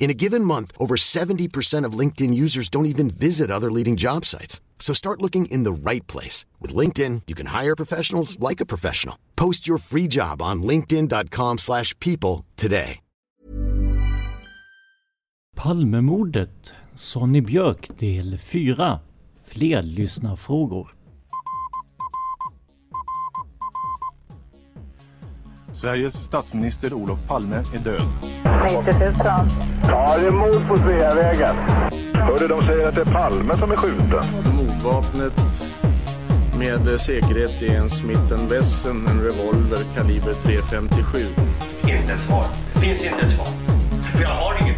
In a given month, over 70% of LinkedIn users don't even visit other leading job sites. So start looking in the right place. With LinkedIn, you can hire professionals like a professional. Post your free job on linkedin.com slash people today. Palmemordet, Sonny Björk del 4. Fler lyssnarfrågor. Sveriges statsminister Olof Palme är död. 90 000. Ja, det är mord på Sveavägen. Hörde de säger att det är Palme som är skjuten. Mordvapnet med säkerhet är en Smith Wesson, en revolver kaliber .357. Inte ett svar. Det finns inte ett svar. För jag har inget.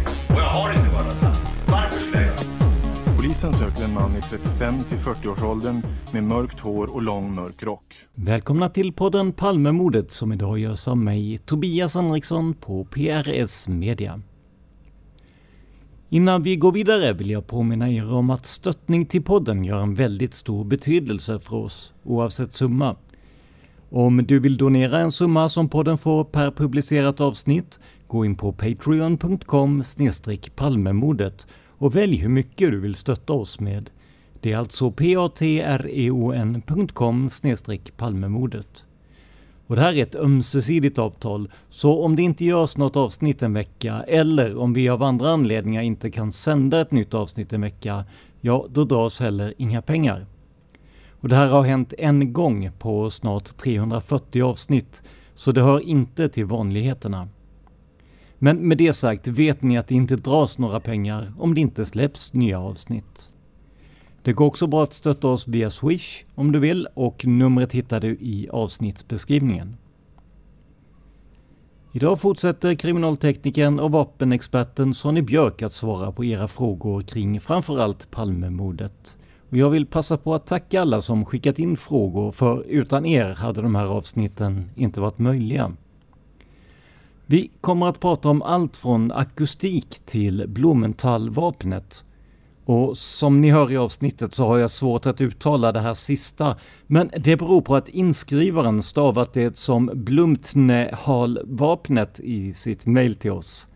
Polisen söker en man i 35 till 40-årsåldern med mörkt hår och lång mörk rock. Välkomna till podden Palmemordet som idag görs av mig, Tobias Henriksson på PRS Media. Innan vi går vidare vill jag påminna er om att stöttning till podden gör en väldigt stor betydelse för oss, oavsett summa. Om du vill donera en summa som podden får per publicerat avsnitt, gå in på patreon.com palmemordet och välj hur mycket du vill stötta oss med. Det är alltså patreon.com palmemordet. Och det här är ett ömsesidigt avtal, så om det inte görs något avsnitt en vecka, eller om vi av andra anledningar inte kan sända ett nytt avsnitt en vecka, ja, då dras heller inga pengar. Och det här har hänt en gång på snart 340 avsnitt, så det hör inte till vanligheterna. Men med det sagt vet ni att det inte dras några pengar om det inte släpps nya avsnitt. Det går också bra att stötta oss via Swish om du vill och numret hittar du i avsnittsbeskrivningen. Idag fortsätter kriminalteknikern och vapenexperten Sonny Björk att svara på era frågor kring framförallt Palmemordet. Och jag vill passa på att tacka alla som skickat in frågor, för utan er hade de här avsnitten inte varit möjliga. Vi kommer att prata om allt från akustik till Blumenthal-vapnet. Och som ni hör i avsnittet så har jag svårt att uttala det här sista, men det beror på att inskrivaren stavat det som Blumtnehal-vapnet i sitt mail till oss.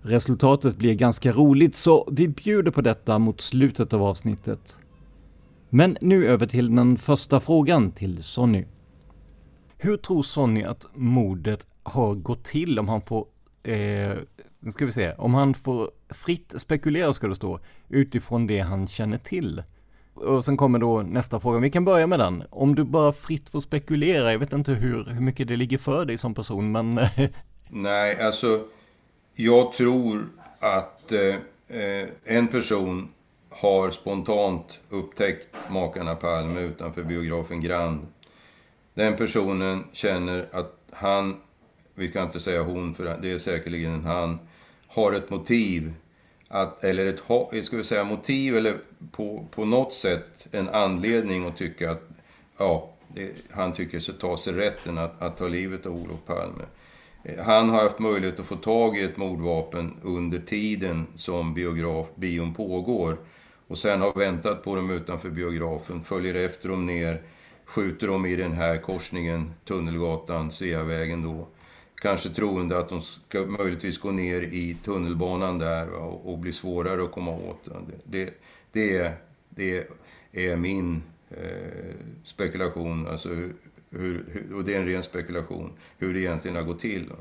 Resultatet blir ganska roligt, så vi bjuder på detta mot slutet av avsnittet. Men nu över till den första frågan till Sonny. Hur tror Sonny att mordet har gått till om han får, eh, nu ska vi se, om han får fritt spekulera ska det stå, utifrån det han känner till. Och sen kommer då nästa fråga, vi kan börja med den. Om du bara fritt får spekulera, jag vet inte hur, hur mycket det ligger för dig som person, men... Nej, alltså, jag tror att eh, eh, en person har spontant upptäckt makarna Palme utanför biografen Grand. Den personen känner att han vi kan inte säga hon för det är säkerligen en han, har ett motiv, att, eller ett ska vi säga, motiv eller på, på något sätt en anledning att tycka att ja, det, han tycker sig ta sig rätten att, att ta livet av Olof Palme. Han har haft möjlighet att få tag i ett mordvapen under tiden som biograf, bion pågår. och sen har väntat på dem utanför biografen, följer efter dem ner, skjuter dem i den här korsningen, Tunnelgatan, Sveavägen då. Kanske troende att de ska möjligtvis gå ner i tunnelbanan där va, och, och bli svårare att komma åt. Det, det, det, är, det är min eh, spekulation, alltså hur, hur, och det är en ren spekulation, hur det egentligen har gått till. Va.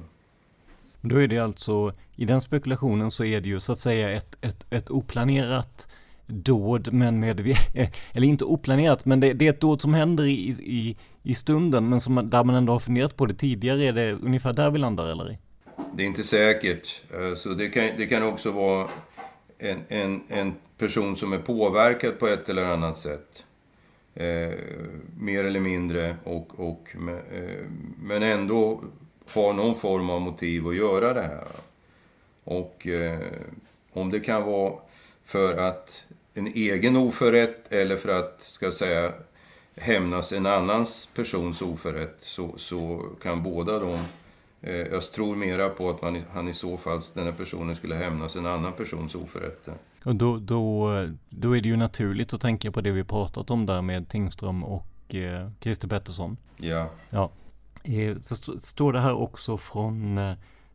Då är det alltså, i den spekulationen så är det ju så att säga ett, ett, ett oplanerat dåd, men med, eller inte oplanerat, men det, det, är ett dåd som händer i, i, i stunden, men som, där man ändå har funderat på det tidigare. Är det ungefär där vi landar, eller? Det är inte säkert. Eh, så det, kan, det kan också vara en, en, en person som är påverkad på ett eller annat sätt. Eh, mer eller mindre, och, och, eh, men ändå har någon form av motiv att göra det här. Och eh, om det kan vara för att en egen oförrätt eller för att, ska jag säga, hämnas en annans persons oförrätt så, så kan båda de... Eh, jag tror mera på att man, han i så fall, den här personen skulle hämnas en annan persons oförrätt. Och då, då, då är det ju naturligt att tänka på det vi pratat om där med Tingström och eh, Christer Pettersson. Ja. ja. Eh, står det här också från eh,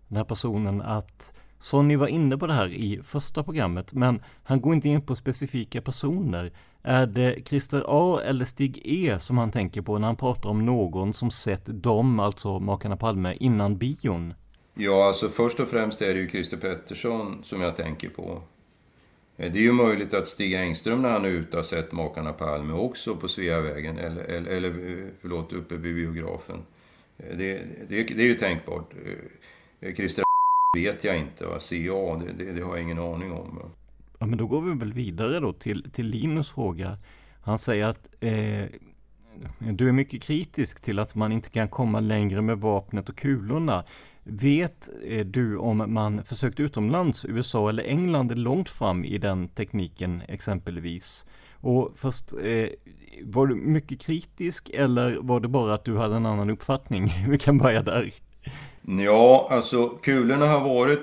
den här personen att Sonny var inne på det här i första programmet, men han går inte in på specifika personer. Är det Christer A eller Stig E som han tänker på när han pratar om någon som sett dem, alltså makarna Palme, innan bion? Ja, alltså först och främst är det ju Christer Pettersson som jag tänker på. Eh, det är ju möjligt att Stig Engström när han är ute har sett makarna Palme också på Sveavägen, eller, eller, eller eh, förlåt, uppe vid biografen. Eh, det, det, det är ju tänkbart. Christer vet jag inte. Vad CA, det, det, det, har jag ingen aning om. Ja, men då går vi väl vidare då till, till Linus fråga. Han säger att eh, du är mycket kritisk till att man inte kan komma längre med vapnet och kulorna. Vet eh, du om man försökt utomlands, USA eller England är långt fram i den tekniken exempelvis? Och först, eh, var du mycket kritisk eller var det bara att du hade en annan uppfattning? Vi kan börja där. Ja, alltså kulorna har varit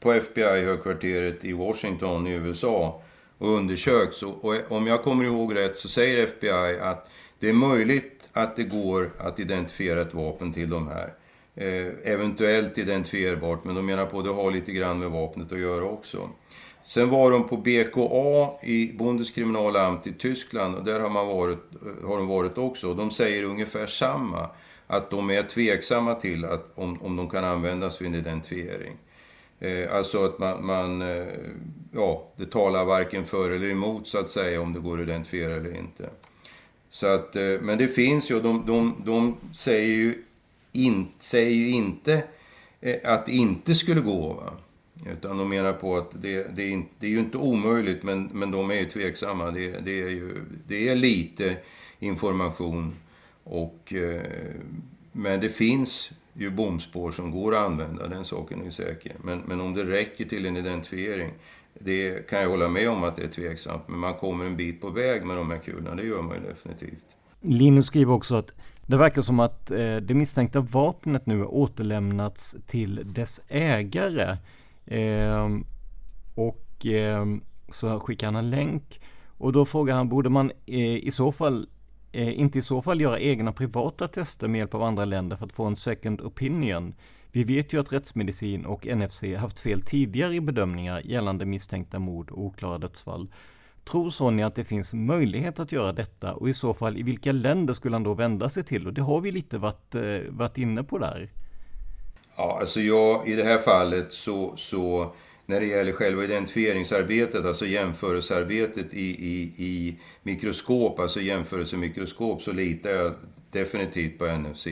på FBI-högkvarteret i Washington i USA och undersökts. Och om jag kommer ihåg rätt så säger FBI att det är möjligt att det går att identifiera ett vapen till de här. Eh, eventuellt identifierbart, men de menar på att det har lite grann med vapnet att göra också. Sen var de på BKA i Bundeskriminalamt i Tyskland och där har, man varit, eh, har de varit också. De säger ungefär samma att de är tveksamma till att, om, om de kan användas vid en identifiering. Eh, alltså att man, man eh, ja, det talar varken för eller emot så att säga om det går att identifiera eller inte. Så att, eh, men det finns ju, de, de, de säger, ju in, säger ju inte eh, att det inte skulle gå. Va? Utan de menar på att det, det, är, inte, det är ju inte omöjligt, men, men de är ju tveksamma. Det, det, är ju, det är lite information och, eh, men det finns ju bomspår som går att använda, den saken är säker. Men, men om det räcker till en identifiering, det kan jag hålla med om att det är tveksamt. Men man kommer en bit på väg med de här kulorna, det gör man ju definitivt. Linus skriver också att det verkar som att eh, det misstänkta vapnet nu har återlämnats till dess ägare. Ehm, och ehm, så skickar han en länk. Och då frågar han, borde man eh, i så fall Eh, inte i så fall göra egna privata tester med hjälp av andra länder för att få en second opinion. Vi vet ju att rättsmedicin och NFC haft fel tidigare i bedömningar gällande misstänkta mord och oklara dödsfall. Tror Sonja att det finns möjlighet att göra detta och i så fall i vilka länder skulle han då vända sig till? Och det har vi lite varit, eh, varit inne på där. Ja, alltså jag, i det här fallet så, så när det gäller själva identifieringsarbetet, alltså jämförelsearbetet i, i, i mikroskop, alltså jämförelsemikroskop, så litar jag definitivt på NFC.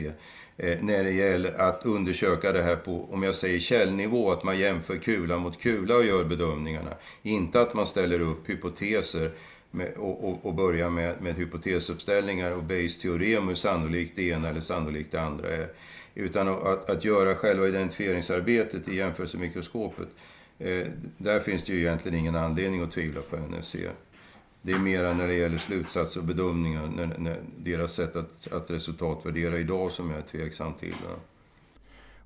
Eh, när det gäller att undersöka det här på, om jag säger källnivå, att man jämför kula mot kula och gör bedömningarna. Inte att man ställer upp hypoteser med, och, och, och, börjar med, med hypotesuppställningar och Bayes-teorem hur sannolikt det ena eller sannolikt det andra är. Utan att, att göra själva identifieringsarbetet i jämförelsemikroskopet. Eh, där finns det ju egentligen ingen anledning att tvivla på NFC. Det är mera när det gäller slutsatser och bedömningar, när, när deras sätt att, att resultatvärdera idag som jag är tveksam till.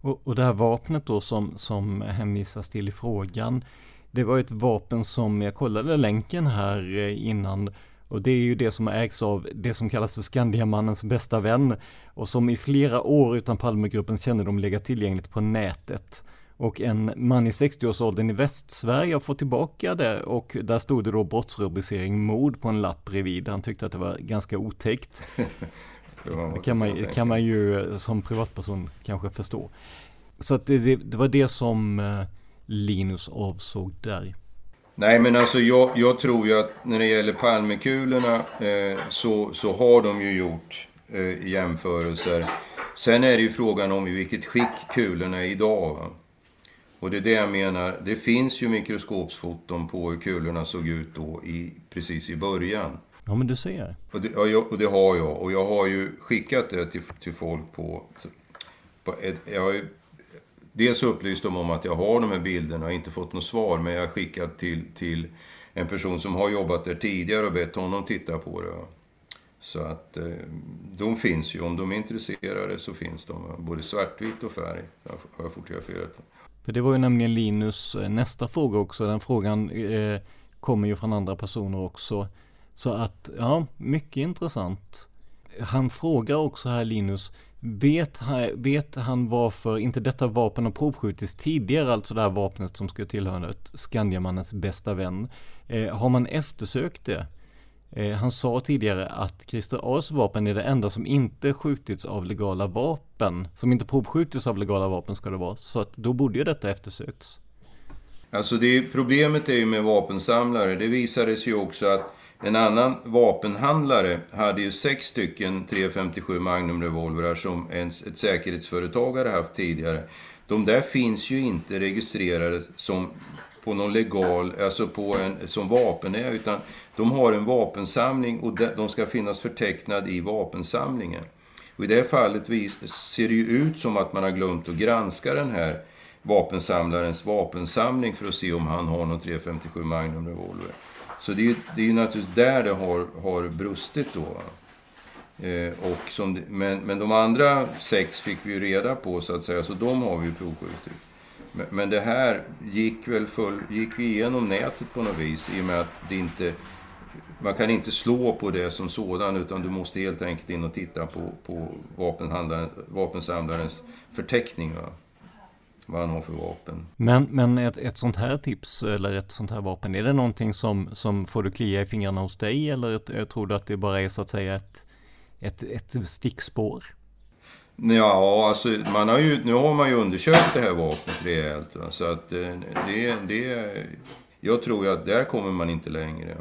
Och, och det här vapnet då som, som hänvisas till i frågan, Det var ett vapen som, jag kollade länken här eh, innan, och det är ju det som ägs av det som kallas för Skandiamannens bästa vän och som i flera år utan Palmegruppens kännedom legat tillgängligt på nätet. Och en man i 60-årsåldern i Västsverige har fått tillbaka det och där stod det då brottsrubricering mord på en lapp bredvid. Han tyckte att det var ganska otäckt. det kan man, kan man ju eh, som privatperson kanske förstå. Så att det, det, det var det som eh, Linus avsåg där. Nej men alltså jag, jag, tror ju att när det gäller Palmekulorna eh, så, så har de ju gjort eh, jämförelser. Sen är det ju frågan om i vilket skick kulorna är idag. Va? Och det är det jag menar. Det finns ju mikroskopsfoton på hur kulorna såg ut då i, precis i början. Ja men du ser. Och det, ja, och det har jag. Och jag har ju skickat det till, till folk på... på ett, jag har ju dels upplyst dem om att jag har de här bilderna och inte fått något svar. Men jag har skickat till, till en person som har jobbat där tidigare och bett honom titta på det. Så att eh, de finns ju. Om de är intresserade så finns de. Både svartvitt och färg har jag fotograferat. För det var ju nämligen Linus eh, nästa fråga också. Den frågan eh, kommer ju från andra personer också. Så att, ja, mycket intressant. Han frågar också här Linus, vet, vet han varför inte detta vapen har provskjutits tidigare, alltså det här vapnet som ska tillhöra Skandiamannens bästa vän. Eh, har man eftersökt det? Eh, han sa tidigare att Christer A's vapen är det enda som inte skjutits av legala vapen. Som inte provskjutits av legala vapen ska det vara. Så att då borde ju detta eftersökts. Alltså det, problemet är ju med vapensamlare. Det visades ju också att en annan vapenhandlare hade ju sex stycken 357 Magnum-revolvrar som ett säkerhetsföretag hade haft tidigare. De där finns ju inte registrerade som på någon legal, alltså på en, som vapen är, utan de har en vapensamling och de ska finnas förtecknad i vapensamlingen. Och I det här fallet ser det ju ut som att man har glömt att granska den här vapensamlarens vapensamling för att se om han har någon 357 Magnum revolver. Så det är ju, det är ju naturligtvis där det har, har brustit då. Eh, och som, men, men de andra sex fick vi ju reda på så att säga, så de har vi ju provskjutit. Men, men det här gick väl full, gick igenom nätet på något vis i och med att det inte man kan inte slå på det som sådan utan du måste helt enkelt in och titta på, på vapensamlarens förteckning. Va? Vad han har för vapen. Men, men ett, ett sånt här tips eller ett sånt här vapen, är det någonting som, som får du klia i fingrarna hos dig eller ett, tror du att det bara är så att säga ett, ett, ett stickspår? Ja, alltså man har ju, nu har man ju undersökt det här vapnet rejält. Va? Så att eh, det, det, jag tror ju att där kommer man inte längre.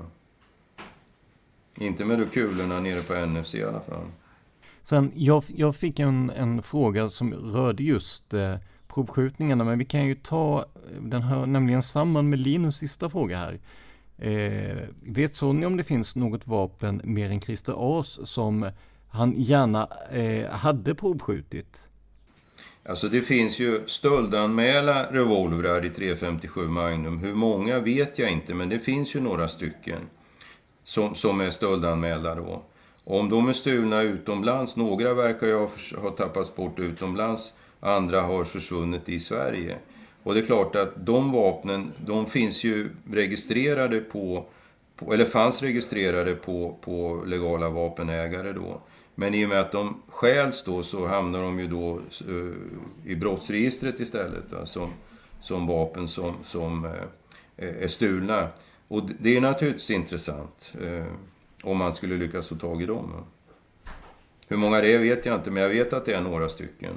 Inte med de kulorna nere på NFC i alla fall. Sen, jag, jag fick en, en fråga som rörde just eh, provskjutningarna, men vi kan ju ta, den hör nämligen samman med Linus sista fråga här. Eh, vet Sonny om det finns något vapen mer än Christer As som han gärna eh, hade provskjutit? Alltså det finns ju stöldanmäla revolvrar i 357 Magnum. Hur många vet jag inte, men det finns ju några stycken som, som är stöldanmälda då. Om de är stulna utomlands, några verkar ju ha, tappats bort utomlands, andra har försvunnit i Sverige. Och det är klart att de vapnen, de finns ju registrerade på, på eller fanns registrerade på, på legala vapenägare då. Men i och med att de stjäls då så hamnar de ju då eh, i brottsregistret istället. Va, som, som vapen som, som eh, är stulna. Och det är naturligtvis intressant eh, om man skulle lyckas få tag i dem. Hur många det är vet jag inte, men jag vet att det är några stycken.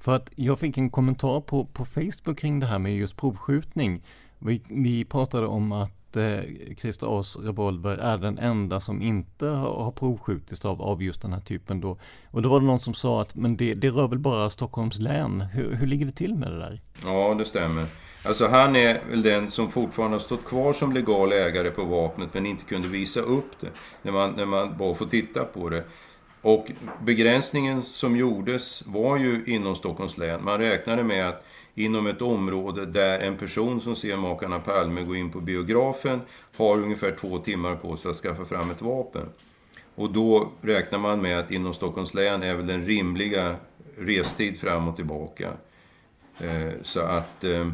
För att jag fick en kommentar på, på Facebook kring det här med just provskjutning. Vi, vi pratade om att eh, Christer As revolver är den enda som inte har, har provskjutits av, av just den här typen då. Och då var det någon som sa att men det, det rör väl bara Stockholms län. Hur, hur ligger det till med det där? Ja, det stämmer. Alltså han är väl den som fortfarande har stått kvar som legal ägare på vapnet men inte kunde visa upp det när man, när man bara får titta på det. Och begränsningen som gjordes var ju inom Stockholms län. Man räknade med att inom ett område där en person som ser makarna Palme gå in på biografen har ungefär två timmar på sig att skaffa fram ett vapen. Och då räknar man med att inom Stockholms län är väl den rimliga restid fram och tillbaka. Eh, så att eh,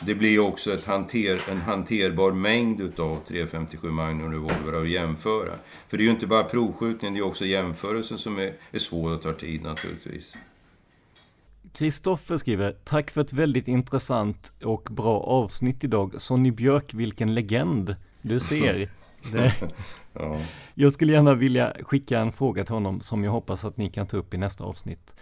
det blir också ett hanter, en hanterbar mängd utav 357 Magnum revolver att jämföra. För det är ju inte bara provskjutningen, det är också jämförelsen som är, är svår och tar tid naturligtvis. Kristoffer skriver, tack för ett väldigt intressant och bra avsnitt idag. Sonny Björk, vilken legend. Du ser. Ja. Jag skulle gärna vilja skicka en fråga till honom som jag hoppas att ni kan ta upp i nästa avsnitt.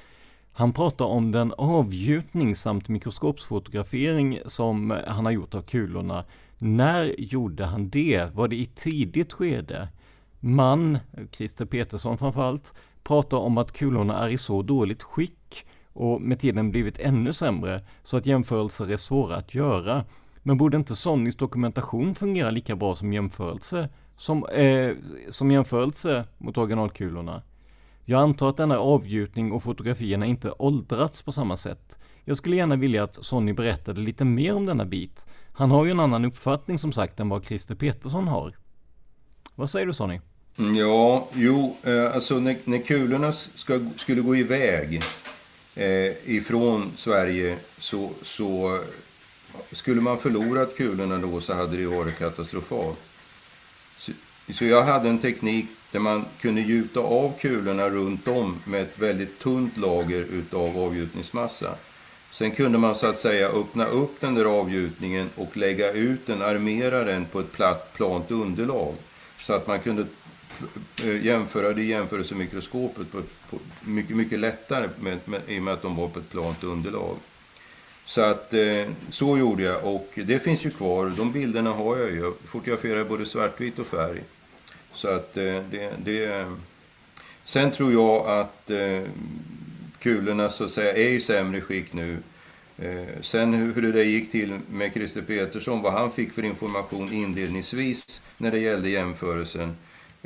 Han pratar om den avgjutning samt mikroskopsfotografering som han har gjort av kulorna. När gjorde han det? Var det i tidigt skede? Man, Christer Petersson framförallt, pratar om att kulorna är i så dåligt skick och med tiden blivit ännu sämre så att jämförelser är svåra att göra. Men borde inte Sonys dokumentation fungera lika bra som jämförelse, som, eh, som jämförelse mot originalkulorna? Jag antar att denna avgjutning och fotografierna inte åldrats på samma sätt. Jag skulle gärna vilja att Sonny berättade lite mer om denna bit. Han har ju en annan uppfattning som sagt än vad Christer Petersson har. Vad säger du Sonny? Mm, ja, jo, eh, alltså när, när kulorna ska, skulle gå iväg eh, ifrån Sverige så, så skulle man förlorat kulorna då så hade det varit katastrofalt. Så, så jag hade en teknik där man kunde gjuta av kulorna runt om med ett väldigt tunt lager utav avgjutningsmassa. Sen kunde man så att säga öppna upp den där avgjutningen och lägga ut den, armera den på ett platt, plant underlag. Så att man kunde Eh, jämföra det i jämförelsemikroskopet på, på mycket, mycket lättare med, med, i och med att de var på ett plant underlag. Så att eh, så gjorde jag och det finns ju kvar. De bilderna har jag ju. Jag fotograferar både svartvitt och färg. Så att eh, det, det... Sen tror jag att eh, kulorna så att säga är i sämre skick nu. Eh, sen hur det där gick till med Christer Petersson, vad han fick för information inledningsvis när det gällde jämförelsen.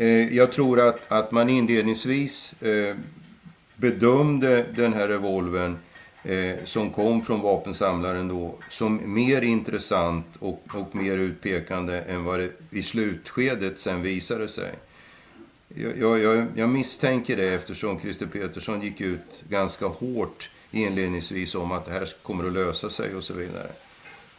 Eh, jag tror att, att man inledningsvis eh, bedömde den här revolven eh, som kom från vapensamlaren då som mer intressant och, och mer utpekande än vad det i slutskedet sen visade sig. Jag, jag, jag misstänker det eftersom Christer Petersson gick ut ganska hårt inledningsvis om att det här kommer att lösa sig och så vidare.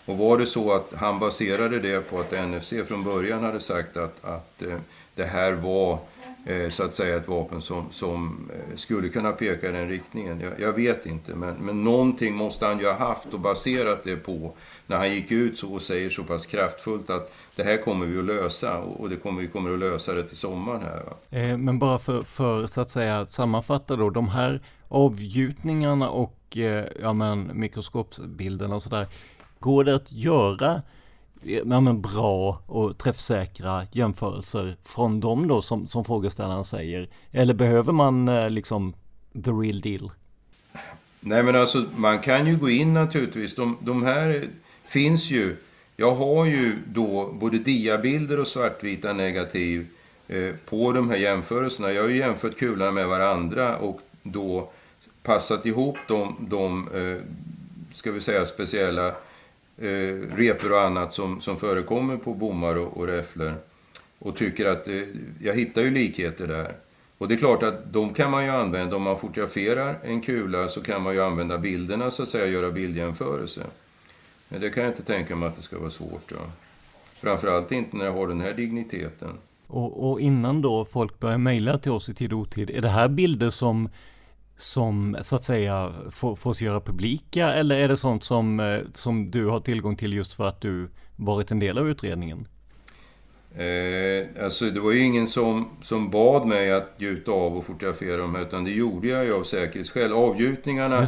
Och var det så att han baserade det på att NFC från början hade sagt att, att eh, det här var eh, så att säga ett vapen som, som eh, skulle kunna peka i den riktningen. Jag, jag, vet inte, men, men någonting måste han ju ha haft och baserat det på när han gick ut så och säger så pass kraftfullt att det här kommer vi att lösa och det kommer, vi kommer att lösa det till sommaren här. Va? Eh, men bara för, för så att säga sammanfatta då, de här avgjutningarna och ja, men, mikroskopsbilderna och sådär, går det att göra Eh, ja, men bra och träffsäkra jämförelser från dem då som, som frågeställaren säger? Eller behöver man eh, liksom the real deal? Nej men alltså man kan ju gå in naturligtvis. De, de här finns ju. Jag har ju då både diabilder och svartvita negativ eh, på de här jämförelserna. Jag har ju jämfört kulorna med varandra och då passat ihop de, de eh, ska vi säga speciella eh, repor och annat som, som förekommer på bommar och, och räfflor. Och tycker att eh, jag hittar ju likheter där. Och det är klart att de kan man ju använda, om man fotograferar en kula så kan man ju använda bilderna så att säga, göra bildjämförelse. Men det kan jag inte tänka mig att det ska vara svårt. Då. Framförallt inte när jag har den här digniteten. Och, och innan då folk börjar mejla till oss i tid och otid, är det här bilder som som så att säga får, fås göra publika eller är det sånt som, eh, som du har tillgång till just för att du varit en del av utredningen? Eh, alltså det var ju ingen som, som bad mig att gjuta av och fotografera dem utan det gjorde jag ju av säkerhetsskäl. Avgjutningarna,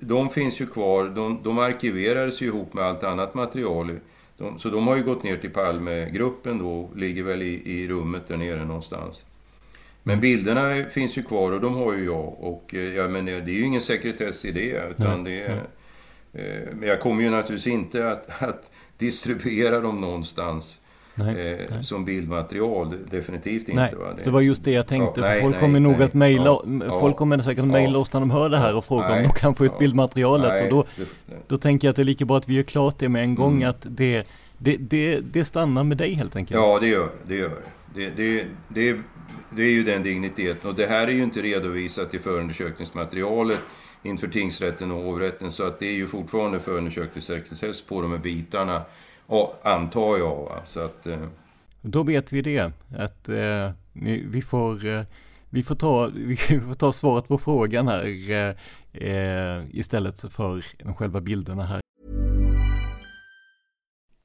de finns ju kvar. De, de arkiverades ju ihop med allt annat material. De, så de har ju gått ner till Palmegruppen då och ligger väl i, i rummet där nere någonstans. Men bilderna finns ju kvar och de har ju jag. Och eh, ja, men det är ju ingen sekretess i det. Utan det nej. Eh, men jag kommer ju naturligtvis inte att, att distribuera dem någonstans. Nej, eh, nej. Som bildmaterial, definitivt inte. Nej, va? Det, det var just det jag tänkte. Ja, folk kommer nog att mejla, ja, folk kommer säkert att mejla oss när de hör det här och fråga om de kan få ut bildmaterialet. och då, då tänker jag att det är lika bra att vi gör klart det med en gång. Mm. Att det, det, det, det stannar med dig helt enkelt. Ja, det gör det. Gör det. Det, det, det är ju den digniteten. Och det här är ju inte redovisat i förundersökningsmaterialet inför tingsrätten och hovrätten. Så att det är ju fortfarande förundersökningssekretess på de här bitarna, och, antar jag. Va? Så att, eh... Då vet vi det, att eh, vi, får, eh, vi, får ta, vi får ta svaret på frågan här eh, eh istället för själva bilderna här.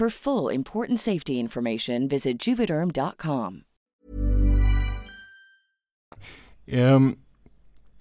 For full important safety information, visit juvederm.com. Um, ehm,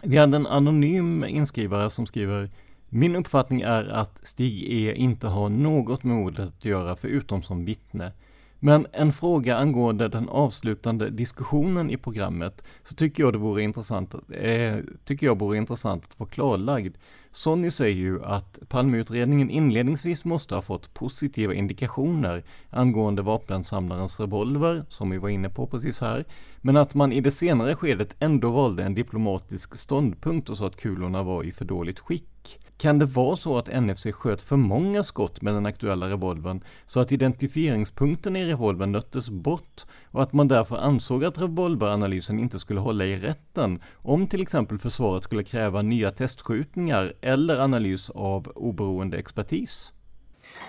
vi hade en anonym inskrivare som skriver Min uppfattning är att Stig E inte har något med ordet att göra förutom som vittne. Men en fråga angående den avslutande diskussionen i programmet så tycker jag det vore intressant, eh, tycker jag vore intressant att få klarlagd. Sonny säger ju att Palmeutredningen inledningsvis måste ha fått positiva indikationer angående vapensamlarens revolver, som vi var inne på precis här, men att man i det senare skedet ändå valde en diplomatisk ståndpunkt och sa att kulorna var i för dåligt skick. Kan det vara så att NFC sköt för många skott med den aktuella revolvern så att identifieringspunkten i revolvern nöttes bort och att man därför ansåg att revolveranalysen inte skulle hålla i rätten om till exempel försvaret skulle kräva nya testskjutningar eller analys av oberoende expertis?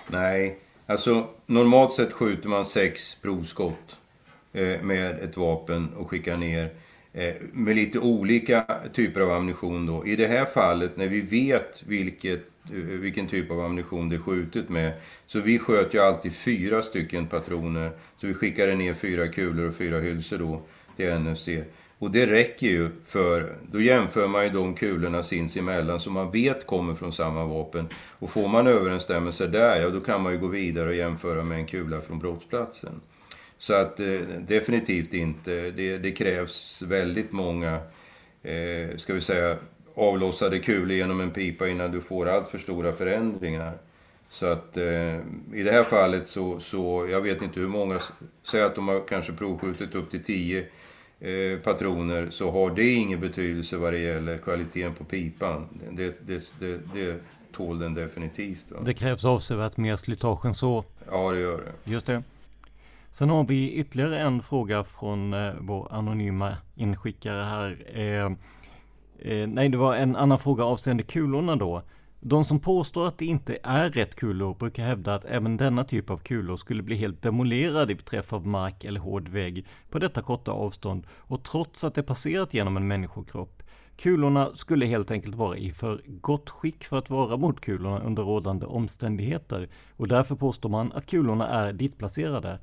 Nej, alltså normalt sett skjuter man sex provskott eh, med ett vapen och skickar ner Eh, med lite olika typer av ammunition då. I det här fallet när vi vet vilket, eh, vilken typ av ammunition det är skjutet med. Så vi sköt ju alltid fyra stycken patroner. Så vi skickade ner fyra kulor och fyra hylsor då till NFC. Och det räcker ju för, då jämför man ju de kulorna sinsemellan som man vet kommer från samma vapen. Och får man överensstämmelse där, ja då kan man ju gå vidare och jämföra med en kula från brottsplatsen. Så att eh, definitivt inte. Det, det, krävs väldigt många, eh, ska vi säga, avlossade kulor genom en pipa innan du får allt för stora förändringar. Så att eh, i det här fallet så, så, jag vet inte hur många, säg att de har kanske provskjutit upp till 10 eh, patroner, så har det ingen betydelse vad det gäller kvaliteten på pipan. Det, det, det, det tål den definitivt. Va? Det krävs avsevärt mer slitage än så. Ja, det gör det. Just det. Sen har vi ytterligare en fråga från eh, vår anonyma inskickare här. Eh, eh, nej, det var en annan fråga avseende kulorna då. De som påstår att det inte är rätt kulor brukar hävda att även denna typ av kulor skulle bli helt demolerade vid träff av mark eller hård vägg på detta korta avstånd och trots att det passerat genom en människokropp. Kulorna skulle helt enkelt vara i för gott skick för att vara mordkulorna under rådande omständigheter och därför påstår man att kulorna är ditplacerade.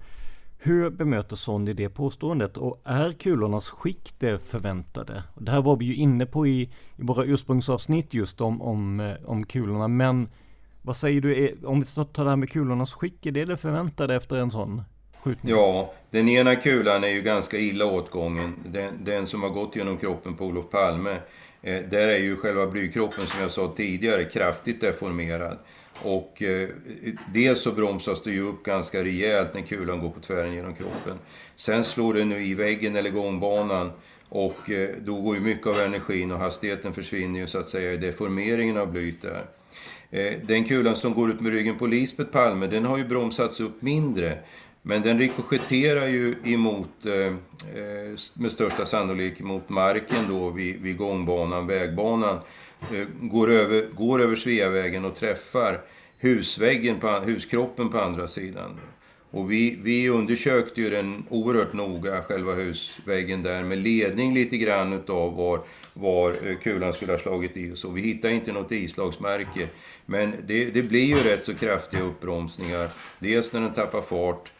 Hur bemöter Sonny det påståendet och är kulornas skick det förväntade? Det här var vi ju inne på i, i våra ursprungsavsnitt just om, om, eh, om kulorna men vad säger du, om vi tar det här med kulornas skick, är det det förväntade efter en sån skjutning? Ja, den ena kulan är ju ganska illa åtgången. Den, den som har gått genom kroppen på Olof Palme. Eh, där är ju själva blykroppen som jag sa tidigare kraftigt deformerad. Och eh, dels så bromsas det ju upp ganska rejält när kulan går på tvären genom kroppen. Sen slår den nu i väggen eller gångbanan och eh, då går ju mycket av energin och hastigheten försvinner ju så att säga i deformeringen av blyt där. Eh, den kulan som går ut med ryggen på Lisbeth Palme, den har ju bromsats upp mindre. Men den rikoschetterar ju emot, eh, eh, med största sannolikhet mot marken då vid, vid gångbanan, vägbanan. Eh, går, över, går över Sveavägen och träffar husväggen på, huskroppen på andra sidan. Och vi, vi undersökte ju den oerhört noga, själva husväggen där, med ledning lite grann utav var, var eh, kulan skulle ha slagit i. och Så vi hittade inte något islagsmärke. Men det, det blir ju rätt så kraftiga uppbromsningar. Dels när den tappar fart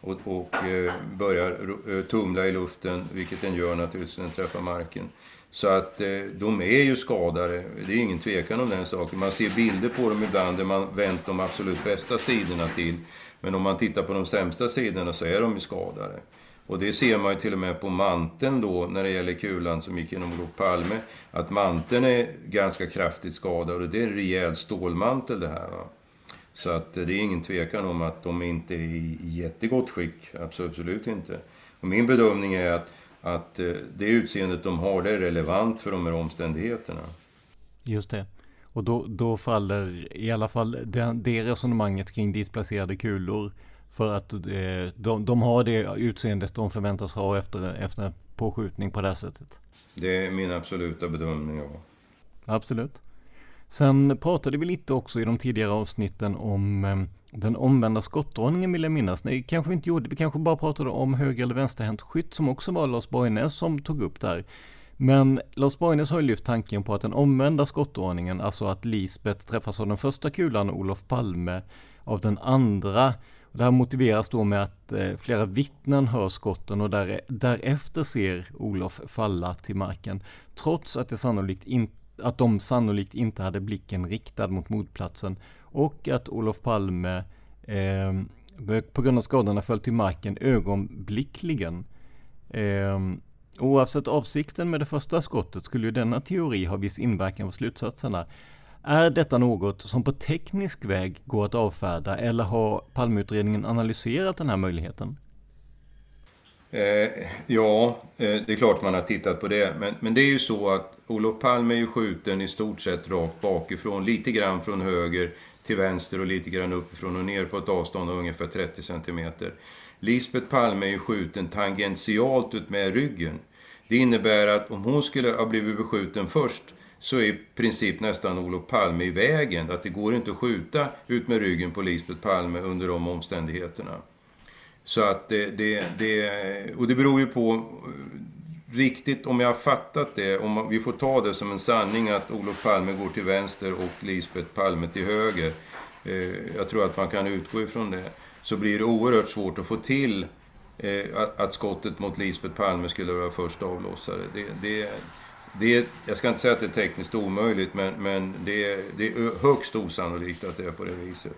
och, och eh, börjar eh, tumla i luften, vilket den gör naturligtvis när den träffar marken. Så att eh, de är ju skadade, det är ingen tvekan om den saken. Man ser bilder på dem ibland där man vänt de absolut bästa sidorna till. Men om man tittar på de sämsta sidorna så är de ju skadade. Och det ser man ju till och med på manteln då när det gäller kulan som gick genom Olof Palme. Att manteln är ganska kraftigt skadad och det är en rejäl stålmantel det här. Va? Så att eh, det är ingen tvekan om att de inte är i jättegott skick. Absolut inte. Och min bedömning är att att eh, det utseendet de har det är relevant för de här omständigheterna. Just det. Och då, då faller i alla fall det, det resonemanget kring displacerade kulor. För att eh, de, de har det utseendet de förväntas ha efter, efter påskjutning på det här sättet. Det är min absoluta bedömning, ja. Absolut. Sen pratade vi lite också i de tidigare avsnitten om eh, den omvända skottordningen vill jag minnas. Nej, kanske vi inte gjorde. Vi kanske bara pratade om höger eller vänsterhänt skytt som också var Lars Borgnäs som tog upp där. Men Lars Borgnäs har ju lyft tanken på att den omvända skottordningen, alltså att Lisbeth träffas av den första kulan och Olof Palme av den andra. Det här motiveras då med att eh, flera vittnen hör skotten och där, därefter ser Olof falla till marken. Trots att, det sannolikt inte att de sannolikt inte hade blicken riktad mot mordplatsen och att Olof Palme eh, på grund av skadorna föll till marken ögonblickligen. Eh, oavsett avsikten med det första skottet skulle ju denna teori ha viss inverkan på slutsatserna. Är detta något som på teknisk väg går att avfärda eller har Palmeutredningen analyserat den här möjligheten? Eh, ja, eh, det är klart man har tittat på det. Men, men det är ju så att Olof Palme är ju skjuten i stort sett rakt bakifrån, lite grann från höger till vänster och lite grann uppifrån och ner på ett avstånd av ungefär 30 cm. Lisbeth Palme är ju skjuten tangentialt ut med ryggen. Det innebär att om hon skulle ha blivit beskjuten först så är i princip nästan Olof Palme i vägen. Att det går inte att skjuta ut med ryggen på Lisbeth Palme under de omständigheterna. Så att det, det, det, och det beror ju på eh, riktigt, om jag har fattat det, om vi får ta det som en sanning att Olof Palme går till vänster och Lisbeth Palme till höger. Eh, jag tror att man kan utgå ifrån det. Så blir det oerhört svårt att få till eh, att, att, skottet mot Lisbeth Palme skulle vara första avlossare. Det, det, det, jag ska inte säga att det är tekniskt omöjligt, men, men det, det är högst osannolikt att det är på det viset.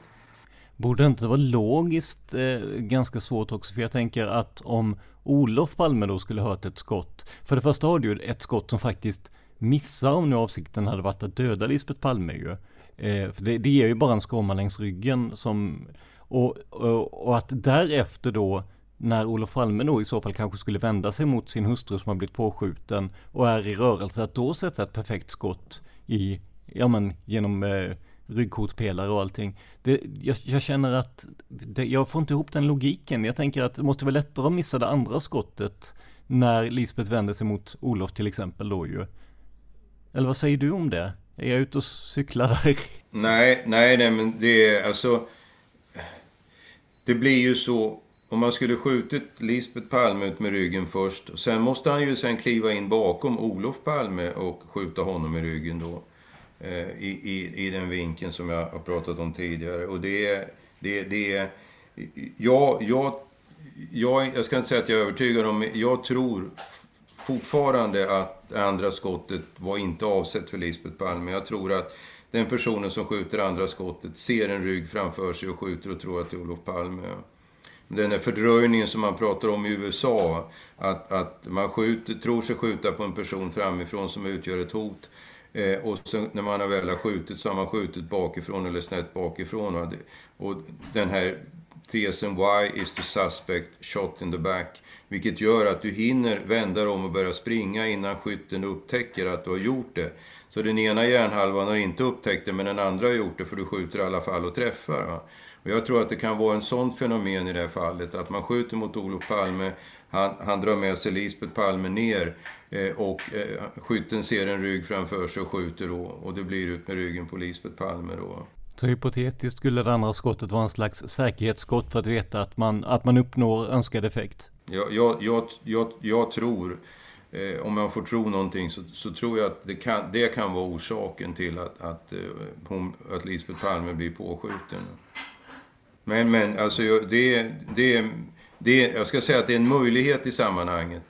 Borde inte vara logiskt eh, ganska svårt också? För jag tänker att om Olof Palme då skulle hört ett skott. För det första har du ju ett skott som faktiskt missar om nu avsikten hade varit att döda Lisbeth Palme ju. Eh, för det, det ger ju bara en skåma längs ryggen som och, och, och, att därefter då när Olof Palme då i så fall kanske skulle vända sig mot sin hustru som har blivit påskjuten och är i rörelse att då sätta ett perfekt skott i, ja men genom eh, ryggkotpelare och allting. Det, jag, jag, känner att det, jag får inte ihop den logiken. Jag tänker att det måste vara lättare att missa det andra skottet när Lisbeth vänder sig mot Olof till exempel då ju. Eller vad säger du om det? Är jag ute och cyklar där? Nej, nej, nej, men det är alltså... Det blir ju så om man skulle skjutit Lisbeth Palme ut med ryggen först. Sen måste han ju sen kliva in bakom Olof Palme och skjuta honom i ryggen då. Eh, I, i, I den vinkeln som jag har pratat om tidigare. Och det är... Det, det jag, jag, jag, jag ska inte säga att jag är övertygad om... Jag tror fortfarande att andra skottet var inte avsett för Lisbeth Palme. Jag tror att den personen som skjuter andra skottet ser en rygg framför sig och skjuter och tror att det är Olof Palme den här fördröjningen som man pratar om i USA. Att, att man skjuter, tror sig skjuta på en person framifrån som utgör ett hot. Eh, och så, när man väl har skjutit så har man skjutit bakifrån eller snett bakifrån. Och, och den här tesen Why is the suspect shot in the back? Vilket gör att du hinner vända dig om och börja springa innan skytten upptäcker att du har gjort det. Så den ena hjärnhalvan har inte upptäckt det men den andra har gjort det för du skjuter i alla fall och träffar. Va? Och jag tror att det kan vara en sånt fenomen i det här fallet, att man skjuter mot Olof Palme, han, han drar med sig Lisbeth Palme ner och eh, skytten ser en rygg framför sig och skjuter då och det blir ut med ryggen på Lisbeth Palme då. Så hypotetiskt skulle det andra skottet vara en slags säkerhetsskott för att veta att man, att man uppnår önskad effekt? Jag, jag, jag, jag, jag tror, eh, om man får tro någonting, så, så tror jag att det kan, det kan vara orsaken till att, att, eh, hon, att Lisbeth Palme blir påskjuten. Men, men alltså det, det, det, jag ska säga att det är en möjlighet i sammanhanget.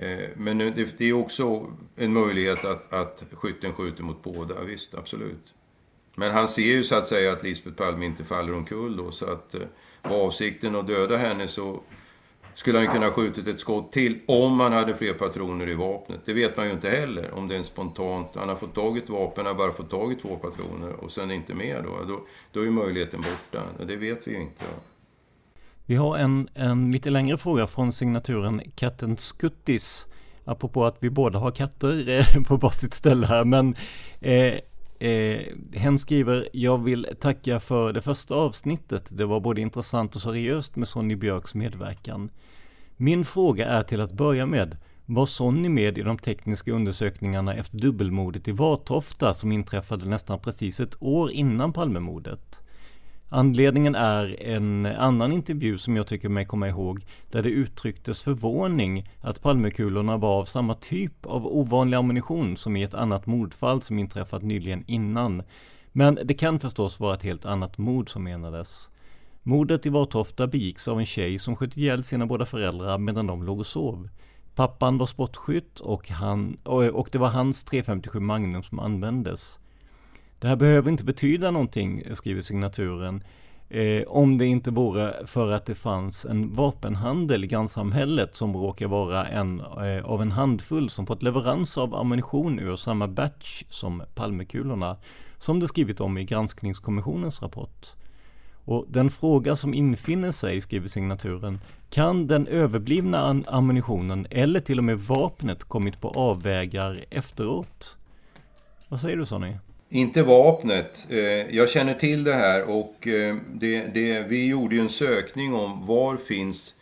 Eh, men det, är också en möjlighet att, att skytten skjuter mot båda, visst, absolut. Men han ser ju så att säga att Lisbeth Palme inte faller omkull då, så att eh, var avsikten att döda henne så skulle han kunna skjutit ett skott till om han hade fler patroner i vapnet. Det vet man ju inte heller om det är en spontant... Han har fått tag i ett vapen, han har bara fått tag i två patroner och sen inte mer då. Då, då är möjligheten borta. Det vet vi ju inte. Vi har en, en lite längre fråga från signaturen Katten Skuttis. Apropå att vi båda har katter eh, på varsitt ställe här. Men eh, Eh, hen skriver, jag vill tacka för det första avsnittet. Det var både intressant och seriöst med Sonny Björks medverkan. Min fråga är till att börja med, var Sonny med i de tekniska undersökningarna efter dubbelmordet i Vartofta som inträffade nästan precis ett år innan Palmemordet? Anledningen är en annan intervju som jag tycker mig komma ihåg, där det uttrycktes förvåning att Palmekulorna var av samma typ av ovanlig ammunition som i ett annat mordfall som inträffat nyligen innan. Men det kan förstås vara ett helt annat mord som menades. Mordet i Vartofta begicks av en tjej som sköt ihjäl sina båda föräldrar medan de låg och sov. Pappan var sportskytt och, han, och det var hans 357 Magnum som användes. Det här behöver inte betyda någonting, skriver signaturen, eh, om det inte vore för att det fanns en vapenhandel i grannsamhället som råkar vara en eh, av en handfull som fått leverans av ammunition ur samma batch som Palmekulorna, som det skrivit om i granskningskommissionens rapport. Och den fråga som infinner sig, skriver signaturen, kan den överblivna ammunitionen eller till och med vapnet kommit på avvägar efteråt? Vad säger du Sonny? Inte vapnet. Eh, jag känner till det här och eh, det, det, vi gjorde ju en sökning om var finns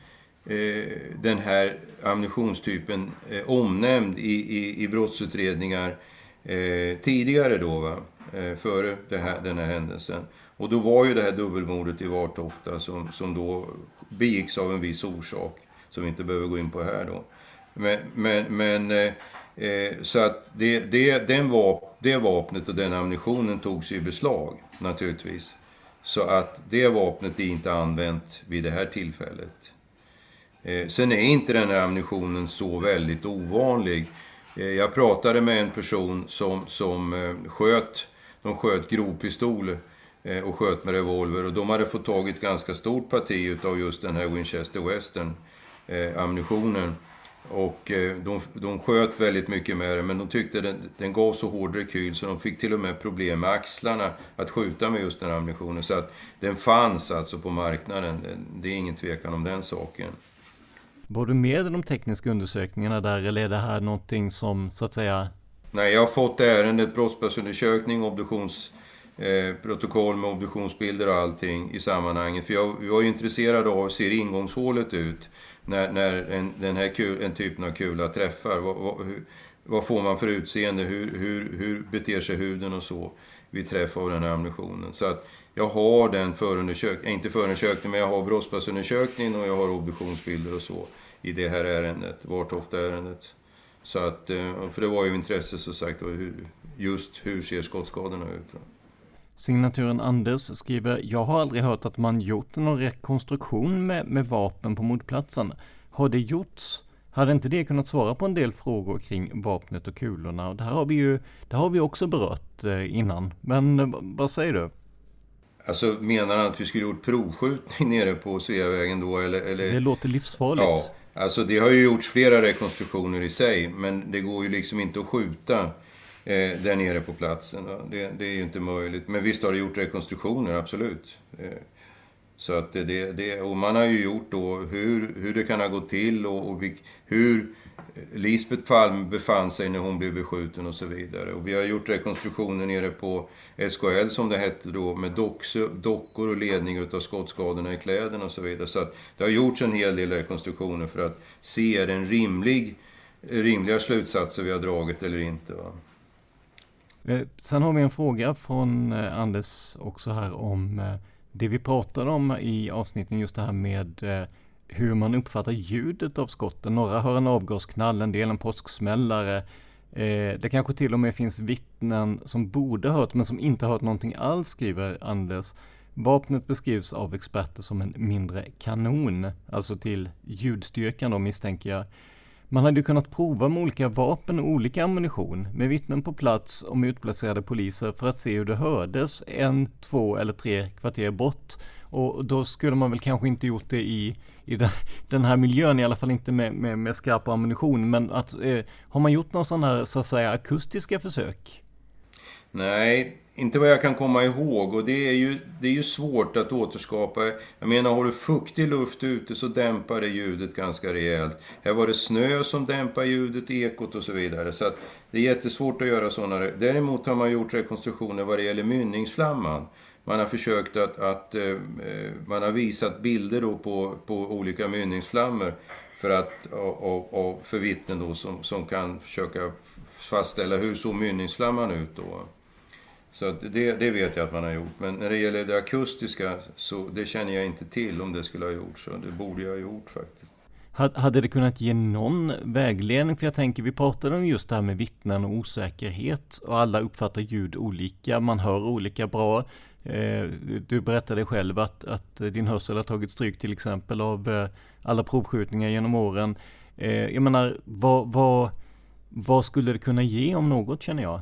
eh, den här ammunitionstypen omnämnd i, i, i brottsutredningar tidigare då, va? före här, den här händelsen. Och då var ju det här dubbelmordet i Vartofta som, som då begicks av en viss orsak, som vi inte behöver gå in på här då. Men, men, men Eh, så att det, det, den vap, det vapnet och den ammunitionen togs i beslag naturligtvis. Så att det vapnet är inte använt vid det här tillfället. Eh, sen är inte den här ammunitionen så väldigt ovanlig. Eh, jag pratade med en person som, som eh, sköt, de sköt grovpistol eh, och sköt med revolver och de hade fått tag i ett ganska stort parti av just den här Winchester Western eh, ammunitionen. Och eh, de, de sköt väldigt mycket med den, men de tyckte den, den gav så hård rekyl så de fick till och med problem med axlarna att skjuta med just den ammunitionen. Så att den fanns alltså på marknaden. Det är ingen tvekan om den saken. Var du med i de tekniska undersökningarna där eller är det här någonting som så att säga? Nej, jag har fått ärendet brottsbalksundersökning, obduktions eh, protokoll med obduktionsbilder och allting i sammanhanget. För jag, jag ju intresserad av hur ser ingångshålet ut när, när en, den här kul, en typen av kula träffar. Vad, vad, hur, vad får man för utseende? Hur, hur, hur beter sig huden och så vid träff av den här ammunitionen? Så att jag har den förundersökningen, eh, inte förundersökningen, men jag har brottsplatsundersökningen och jag har obduktionsbilder och så i det här ärendet, Vartofta-ärendet. Så att, eh, för det var ju intresse som sagt, just hur ser skottskadorna ut? Signaturen Anders skriver, jag har aldrig hört att man gjort någon rekonstruktion med, med vapen på mordplatsen. Har det gjorts? Hade inte det kunnat svara på en del frågor kring vapnet och kulorna? Och det här har vi ju det har vi också berört eh, innan. Men eh, vad säger du? Alltså menar han att vi skulle gjort provskjutning nere på Sveavägen då? Eller, eller... Det låter livsfarligt. Ja, alltså det har ju gjorts flera rekonstruktioner i sig. Men det går ju liksom inte att skjuta eh, där nere på platsen. Det, det, är ju inte möjligt. Men visst har det gjort rekonstruktioner, absolut. Eh, så att det, det, och man har ju gjort då hur, hur det kan ha gått till och, och hur Lisbeth Palme befann sig när hon blev beskjuten och så vidare. Och vi har gjort rekonstruktioner nere på SKL som det hette då med dockor och ledning utav skottskadorna i kläderna och så vidare. Så att det har gjorts en hel del rekonstruktioner för att se är det en rimlig, rimliga slutsatser vi har dragit eller inte. Va? Eh, sen har vi en fråga från eh, Anders också här om eh, det vi pratade om i avsnitten, just det här med hur man uppfattar ljudet av skotten. Några hör en avgasknall, en del en påsksmällare. Det kanske till och med finns vittnen som borde hört men som inte hört någonting alls, skriver Anders. Vapnet beskrivs av experter som en mindre kanon, alltså till ljudstyrkan då misstänker jag. Man hade ju kunnat prova med olika vapen och olika ammunition med vittnen på plats och med utplacerade poliser för att se hur det hördes en, två eller tre kvarter bort. Och då skulle man väl kanske inte gjort det i i den, den, här miljön, i alla fall inte med, med, med skarp ammunition. Men att, eh, har man gjort några sådana här, så att säga, akustiska försök? Nej, inte vad jag kan komma ihåg. Och det är ju, det är ju svårt att återskapa. Jag menar, har du fuktig luft ute så dämpar det ljudet ganska rejält. Här var det snö som dämpar ljudet, ekot och så vidare. Så att det är jättesvårt att göra sådana. Däremot har man gjort rekonstruktioner vad det gäller mynningsflamman. Man har försökt att, att eh, eh, man har visat bilder då på, på olika mynningsflammor för att, och, och, för vittnen då som, som kan försöka fastställa hur såg mynningsflamman ut då. Så det, det vet jag att man har gjort. Men när det gäller det akustiska så det känner jag inte till om det skulle ha gjorts. Så det borde jag ha gjort faktiskt. Hade det kunnat ge någon vägledning? För jag tänker, vi pratade om just det här med vittnen och osäkerhet och alla uppfattar ljud olika, man hör olika bra. Eh, du berättade själv att, att din hörsel har tagit stryk till exempel av eh, alla provskjutningar genom åren. Eh, jag menar, vad, vad, vad skulle det kunna ge om något känner jag?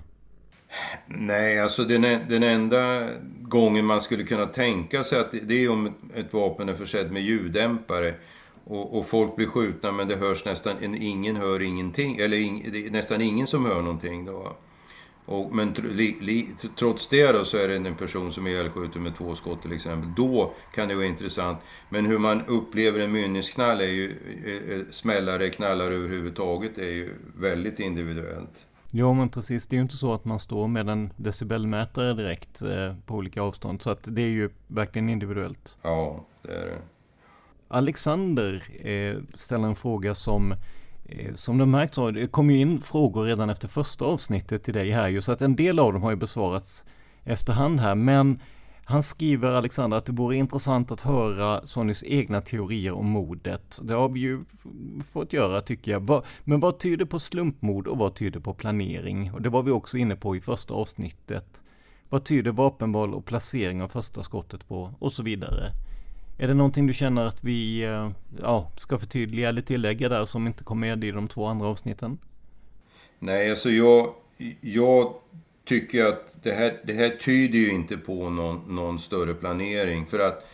Nej, alltså den, den enda gången man skulle kunna tänka sig att det är om ett vapen är försett med ljuddämpare och, och, folk blir skjutna men det hörs nästan, ingen hör ingenting, eller in, det är nästan ingen som hör någonting då. Och, men li, li, trots det då så är det en person som är ihjälskjuten med två skott till exempel. Då kan det vara intressant. Men hur man upplever en mynningsknall är ju, smällare, knallar överhuvudtaget är ju väldigt individuellt. Ja men precis, det är ju inte så att man står med en decibelmätare direkt eh, på olika avstånd. Så att det är ju verkligen individuellt. Ja, det är det. Alexander eh, ställer en fråga som Eh, som du märkt så det kom ju in frågor redan efter första avsnittet till dig här ju, så att en del av dem har ju besvarats efterhand här. Men han skriver, Alexander, att det vore intressant att höra Sonys egna teorier om mordet. Det har vi ju fått göra tycker jag. Men vad tyder på slumpmord och vad tyder på planering? Och det var vi också inne på i första avsnittet. Vad tyder vapenval och placering av första skottet på? Och så vidare. Är det någonting du känner att vi eh, ja, ska förtydliga eller tillägga där som inte kom med i de två andra avsnitten? Nej, alltså jag, jag tycker jag att det här, det här tyder ju inte på någon, någon större planering. För att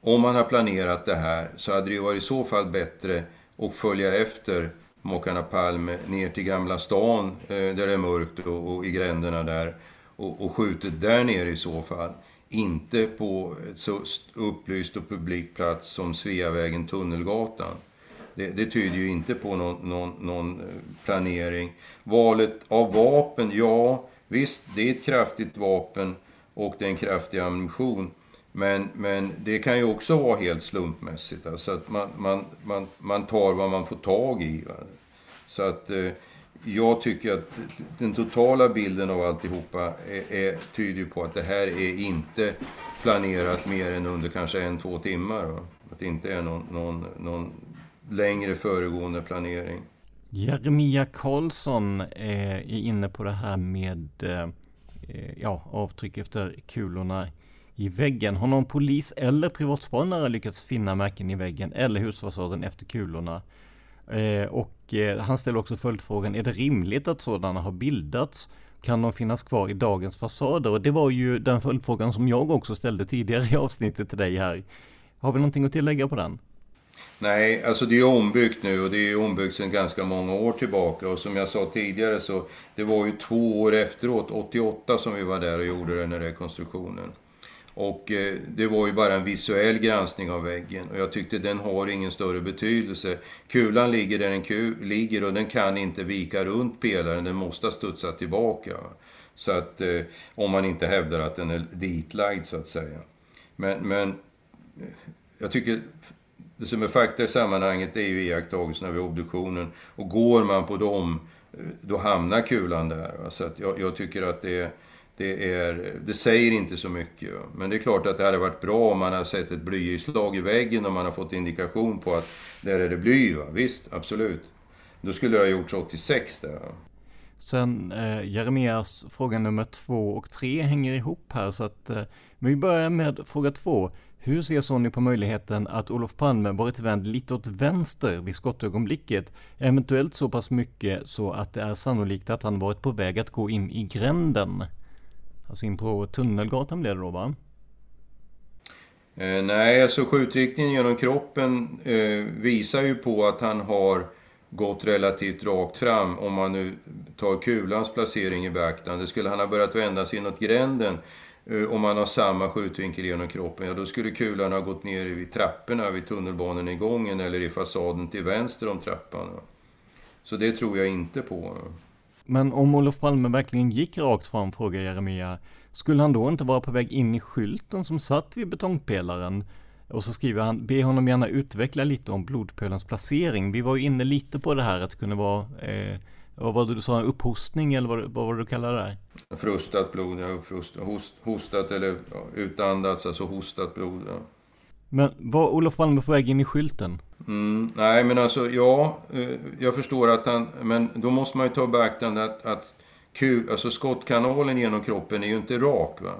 om man har planerat det här så hade det ju varit i så fall bättre att följa efter Mockarna Palme ner till Gamla stan eh, där det är mörkt och, och i gränderna där och, och skjutit där nere i så fall inte på ett så upplyst och publik plats som Sveavägen Tunnelgatan. Det, det tyder ju inte på någon, någon, någon, eh, planering. Valet av vapen, ja visst det är ett kraftigt vapen och det är en kraftig ammunition. Men, men det kan ju också vara helt slumpmässigt. Alltså att man, man, man, man tar vad man får tag i. Va? Så att eh, jag tycker att den totala bilden av alltihopa är, är, tyder på att det här är inte planerat mer än under kanske en, två timmar. Va? Att det inte är någon, någon, någon längre föregående planering. Jeremia Karlsson eh, är inne på det här med eh, eh, ja, avtryck efter kulorna i väggen. Har någon polis eller privatspanare lyckats finna märken i väggen eller husfasaden efter kulorna? Och han ställer också följdfrågan, är det rimligt att sådana har bildats? Kan de finnas kvar i dagens fasader? Och det var ju den följdfrågan som jag också ställde tidigare i avsnittet till dig här. Har vi någonting att tillägga på den? Nej, alltså det är ombyggt nu och det är ombyggt sedan ganska många år tillbaka. Och som jag sa tidigare så det var ju två år efteråt, 88, som vi var där och gjorde den här rekonstruktionen. Och eh, det var ju bara en visuell granskning av väggen och jag tyckte den har ingen större betydelse. Kulan ligger där den ku ligger och den kan inte vika runt pelaren, den måste studsa tillbaka. Så att, eh, om man inte hävdar att den är ditlagd så att säga. Men, men eh, jag tycker det som är fakta i sammanhanget är ju iakttagelserna vid obduktionen. Och går man på dem, eh, då hamnar kulan där. Så att jag, jag tycker att det det, är, det säger inte så mycket. Men det är klart att det hade varit bra om man hade sett ett blyslag i väggen och man har fått indikation på att där är det bly. Va? Visst, absolut. Då skulle det ha gjorts 86 där. Sen eh, Jeremias fråga nummer två och tre hänger ihop här så att eh, men vi börjar med fråga två. Hur ser Sonny på möjligheten att Olof Palme varit vänd lite åt vänster vid skottögonblicket? Eventuellt så pass mycket så att det är sannolikt att han varit på väg att gå in i gränden. Alltså in på Tunnelgatan blev det då va? Eh, nej, alltså skjutriktningen genom kroppen eh, visar ju på att han har gått relativt rakt fram om man nu tar kulans placering i beaktande. Skulle han ha börjat vända sig inåt gränden Eh, om man har samma skjutvinkel genom kroppen, ja då skulle kulan ha gått ner vid trapporna vid tunnelbaneningången eller i fasaden till vänster om trappan. Så det tror jag inte på. Men om Olof Palme verkligen gick rakt fram, frågar Jeremia, skulle han då inte vara på väg in i skylten som satt vid betongpelaren? Och så skriver han, be honom gärna utveckla lite om blodpölens placering. Vi var ju inne lite på det här att det kunde vara, eh, vad var det du sa, upphostning eller vad, vad var det du kallade det? Frustat blod, ja, frust, host, hostat eller ja, utandats, alltså hostat blod. Ja. Men var Olof Palme på väg in i skylten? Mm, nej, men alltså ja, eh, jag förstår att han, men då måste man ju ta beaktande att, att kul, alltså skottkanalen genom kroppen är ju inte rak. Va?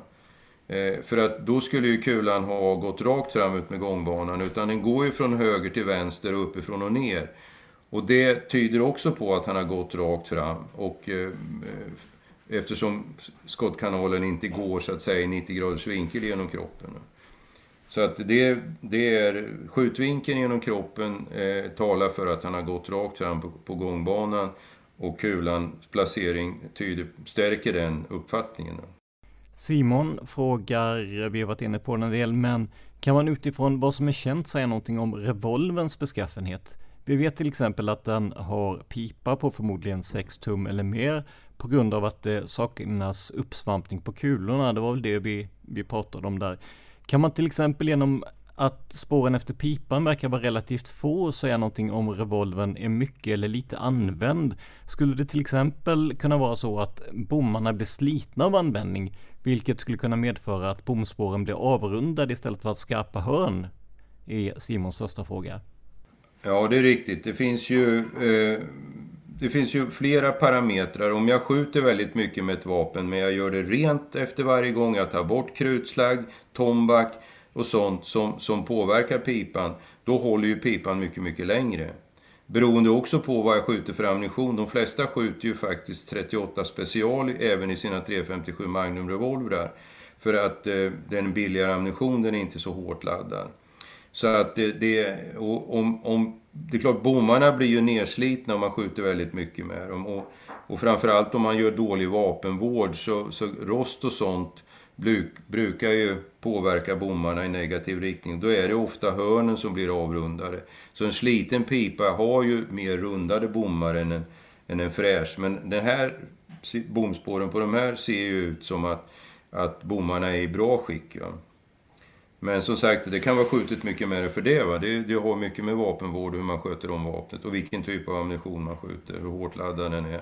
Eh, för att då skulle ju kulan ha gått rakt fram ut med gångbanan, utan den går ju från höger till vänster och uppifrån och ner. Och det tyder också på att han har gått rakt fram. Och eh, eh eftersom skottkanalen inte går så att säga i 90 graders vinkel genom kroppen. Så att det, det är skjutvinkeln genom kroppen eh, talar för att han har gått rakt fram på, på gångbanan och kulans placering tyder, stärker den uppfattningen. Simon frågar, vi har varit inne på den en del, men kan man utifrån vad som är känt säga någonting om revolvens beskaffenhet? Vi vet till exempel att den har pipa på förmodligen 6 tum eller mer på grund av att det saknas uppsvampning på kulorna. Det var väl det vi, vi pratade om där. Kan man till exempel genom att spåren efter pipan verkar vara relativt få och säga någonting om revolven är mycket eller lite använd. Skulle det till exempel kunna vara så att bommarna blir slitna av användning, vilket skulle kunna medföra att bomspåren blir avrundade istället för att skarpa hörn? Är Simons första fråga. Ja, det är riktigt. Det finns ju eh, det finns ju flera parametrar. Om jag skjuter väldigt mycket med ett vapen men jag gör det rent efter varje gång, jag tar bort krutslagg, tombak och sånt som, som påverkar pipan, då håller ju pipan mycket, mycket längre. Beroende också på vad jag skjuter för ammunition. De flesta skjuter ju faktiskt 38 special även i sina 357 Magnum revolvrar. För att eh, den billigare ammunition, den är inte så hårt laddad. Så att det, det om, om, det är klart, bommarna blir ju nerslitna om man skjuter väldigt mycket med dem. Och, och framförallt om man gör dålig vapenvård så, så rost och sånt bruk, brukar ju påverka bommarna i negativ riktning. Då är det ofta hörnen som blir avrundade. Så en sliten pipa har ju mer rundade bommar än en, än en fräsch. Men den här bomspåren på de här ser ju ut som att att bommarna är i bra skick. Ja. Men som sagt, det kan vara skjutet mycket mer för det. Va? Det, det har mycket med vapenvård och hur man sköter om vapnet och vilken typ av ammunition man skjuter, hur hårt laddad den är.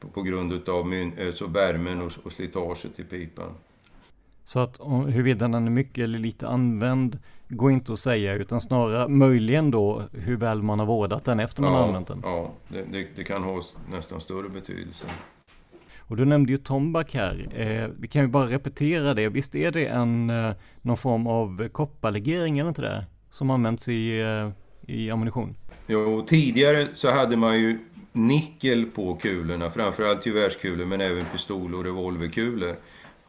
På, på grund av eh, så värmen och, och slitaget i pipan. Så att huruvida den är mycket eller lite använd går inte att säga utan snarare möjligen då hur väl man har vårdat den efter man ja, har använt den. Ja, det, det, det, kan ha nästan större betydelse. Och du nämnde ju tombak här. Eh, vi kan ju bara repetera det. Visst är det en eh, någon form av kopparlegering, eller inte det? Som används i, eh, i ammunition? Jo, tidigare så hade man ju nickel på kulorna, framförallt gevärskulor men även pistol och revolverkulor.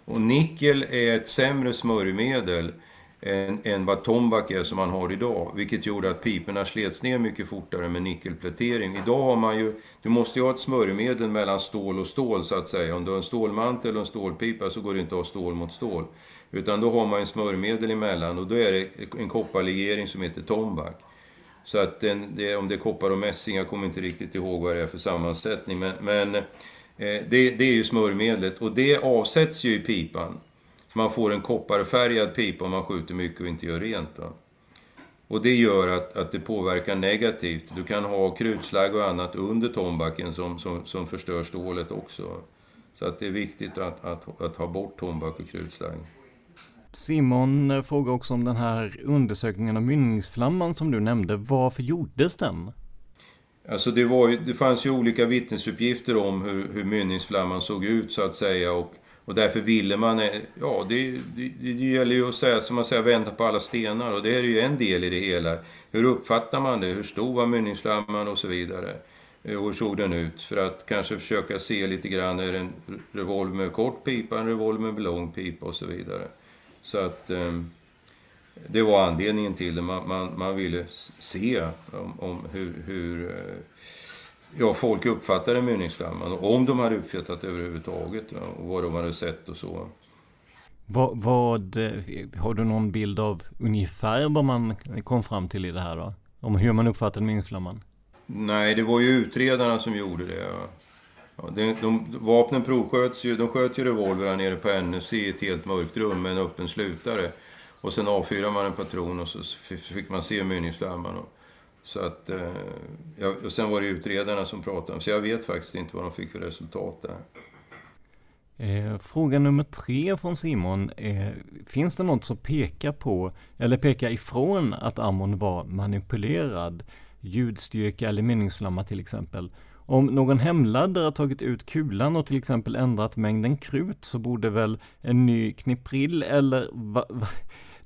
Och nickel är ett sämre smörjmedel än, än vad tombak är som man har idag. Vilket gjorde att piporna slets ner mycket fortare med nickelplätering. Idag har man ju, du måste ju ha ett smörjmedel mellan stål och stål så att säga. Om du har en stålmantel och en stålpipa så går det inte att ha stål mot stål. Utan då har man en smörjmedel emellan och då är det en kopparlegering som heter tombak. Så att den, det, om det är koppar och mässing, jag kommer inte riktigt ihåg vad det är för sammansättning. Men, men eh, det, det är ju smörjmedlet och det avsätts ju i pipan. Så man får en kopparfärgad pipa om man skjuter mycket och inte gör rent. Då. Och det gör att, att det påverkar negativt. Du kan ha krutslagg och annat under tombacken som, som, som förstör stålet också. Så att det är viktigt att, att, att ha bort tombak och krutslagg. Simon frågar också om den här undersökningen av mynningsflamman som du nämnde. Varför gjordes den? Alltså det, var ju, det fanns ju olika vittnesuppgifter om hur, hur mynningsflamman såg ut så att säga. Och och därför ville man, eh, ja det, det, det gäller ju att säga, som man säger, vända på alla stenar. Och det är ju en del i det hela. Hur uppfattar man det? Hur stor var mynningsflamman och så vidare? Eh, och hur såg den ut? För att kanske försöka se lite grann, är det en revolver med kort pipa, en revolver med lång pipa och så vidare. Så att eh, det var anledningen till det. Man, man, man ville se om, om hur, hur eh, ja, folk uppfattade mynningsflamman om de hade uppfattat överhuvudtaget ja, och vad de hade sett och så. Vad, vad, eh, har du någon bild av ungefär vad man kom fram till i det här då? Om hur man uppfattade mynningsflamman? Nej, det var ju utredarna som gjorde det. Ja. Ja, de, de, vapnen provsköts ju, de sköt ju revolver nere på NSC i ett helt mörkt rum med en öppen slutare. Och sen avfyrade man en patron och så fick man se mynningsflamman. Och, så att, eh, och sen var det utredarna som pratade om, så jag vet faktiskt inte vad de fick för resultat där. Eh, fråga nummer tre från Simon. Eh, finns det något som pekar på, eller pekar ifrån att ammon var manipulerad? Ljudstyrka eller mynningsflamma till exempel. Om någon hemladdare har tagit ut kulan och till exempel ändrat mängden krut så borde väl en ny kniprill eller va, va,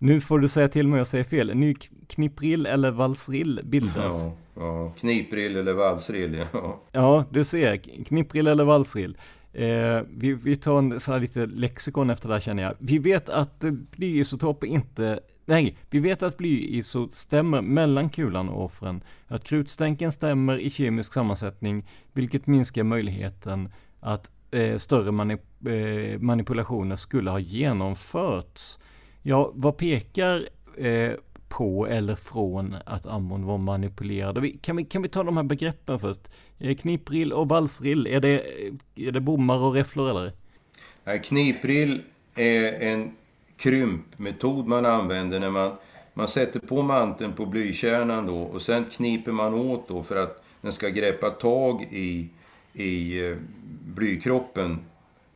nu får du säga till mig om jag säger fel. Ny kniprill eller valsrill bildas. Ja, ja. kniprill eller valsrill, ja. Ja, du ser. Kniprill eller valsrill. Eh, vi, vi tar en sån här lite lexikon efter det här känner jag. Vi vet att blyisotoper inte Nej, vi vet att blyisot stämmer mellan kulan och offren. Att krutstänken stämmer i kemisk sammansättning, vilket minskar möjligheten att eh, större manip eh, manipulationer skulle ha genomförts. Ja, vad pekar eh, på eller från att ammon var manipulerad? Kan vi, kan vi ta de här begreppen först? Eh, kniprill och valsrill, är det, eh, är det bommar och räfflor eller? Nej, kniprill är en krympmetod man använder när man, man sätter på manteln på blykärnan då och sen kniper man åt då för att den ska greppa tag i, i eh, blykroppen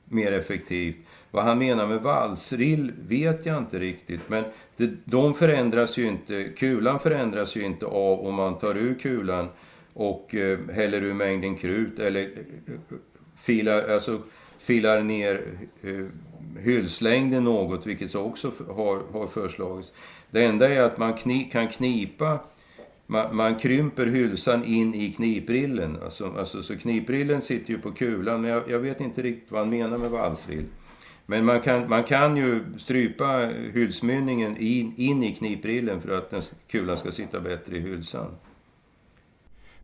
mer effektivt. Vad han menar med valsrill vet jag inte riktigt. Men det, de förändras ju inte, kulan förändras ju inte av om man tar ur kulan och eh, häller ur mängden krut eller eh, filar, alltså, filar ner eh, hylslängden något, vilket också har, har föreslagits. Det enda är att man kni, kan knipa man, man, krymper hylsan in i kniprillen. Alltså, alltså, så kniprillen sitter ju på kulan, men jag, jag vet inte riktigt vad han menar med valsrill. Men man kan, man kan ju strypa hylsmynningen in, in i kniprillen för att den kulan ska sitta bättre i hylsan.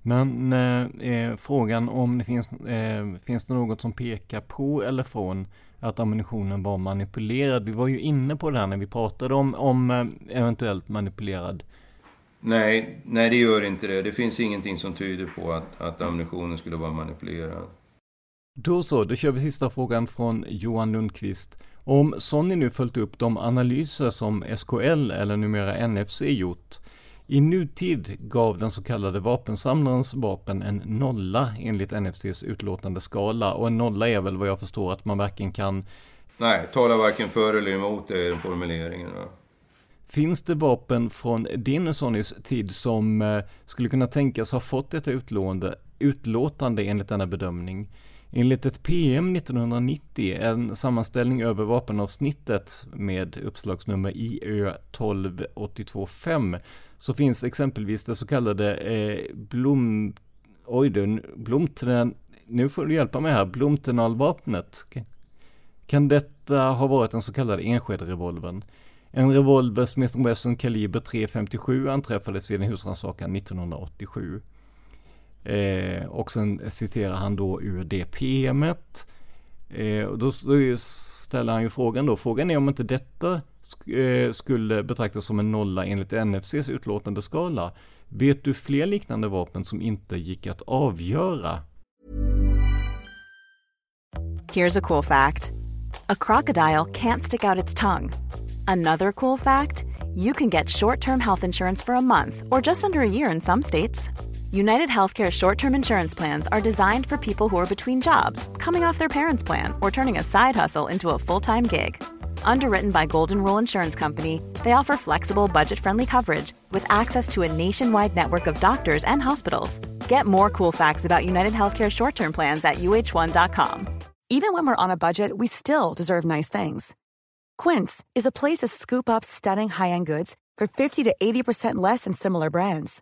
Men eh, eh, frågan om det finns, eh, finns det något som pekar på eller från att ammunitionen var manipulerad? Vi var ju inne på det här när vi pratade om, om eh, eventuellt manipulerad. Nej, nej det gör inte det. Det finns ingenting som tyder på att, att ammunitionen skulle vara manipulerad. Då så, då kör vi sista frågan från Johan Lundqvist. Om Sony nu följt upp de analyser som SKL, eller numera NFC, gjort. I nutid gav den så kallade vapensamlarens vapen en nolla enligt NFCs utlåtande skala. Och en nolla är väl vad jag förstår att man varken kan... Nej, tala varken för eller emot det är formuleringen. Va? Finns det vapen från din Sonys tid som eh, skulle kunna tänkas ha fått utlående, utlåtande enligt denna bedömning? Enligt ett PM 1990, en sammanställning över vapenavsnittet med uppslagsnummer IÖ 12825, så finns exempelvis det så kallade eh, Blom... Oj du, Blomten... Nu får du hjälpa mig här, Blomtenalvapnet. Kan detta ha varit den så kallade Enskede-revolvern? En revolver Smith Wesson kaliber .357 anträffades vid en husrannsakan 1987. Eh, och sen citerar han då ur det PMet. Eh, och då, då ställer han ju frågan då, frågan är om inte detta sk eh, skulle betraktas som en nolla enligt NFCs utlåtande skala. Vet du fler liknande vapen som inte gick att avgöra? Here's a cool fact. A crocodile can't stick out its tongue. Another cool fact, you can get short-term health insurance for a month or just under a year in some states. United Healthcare short term insurance plans are designed for people who are between jobs, coming off their parents' plan, or turning a side hustle into a full time gig. Underwritten by Golden Rule Insurance Company, they offer flexible, budget friendly coverage with access to a nationwide network of doctors and hospitals. Get more cool facts about United Healthcare short term plans at uh1.com. Even when we're on a budget, we still deserve nice things. Quince is a place to scoop up stunning high end goods for 50 to 80% less than similar brands.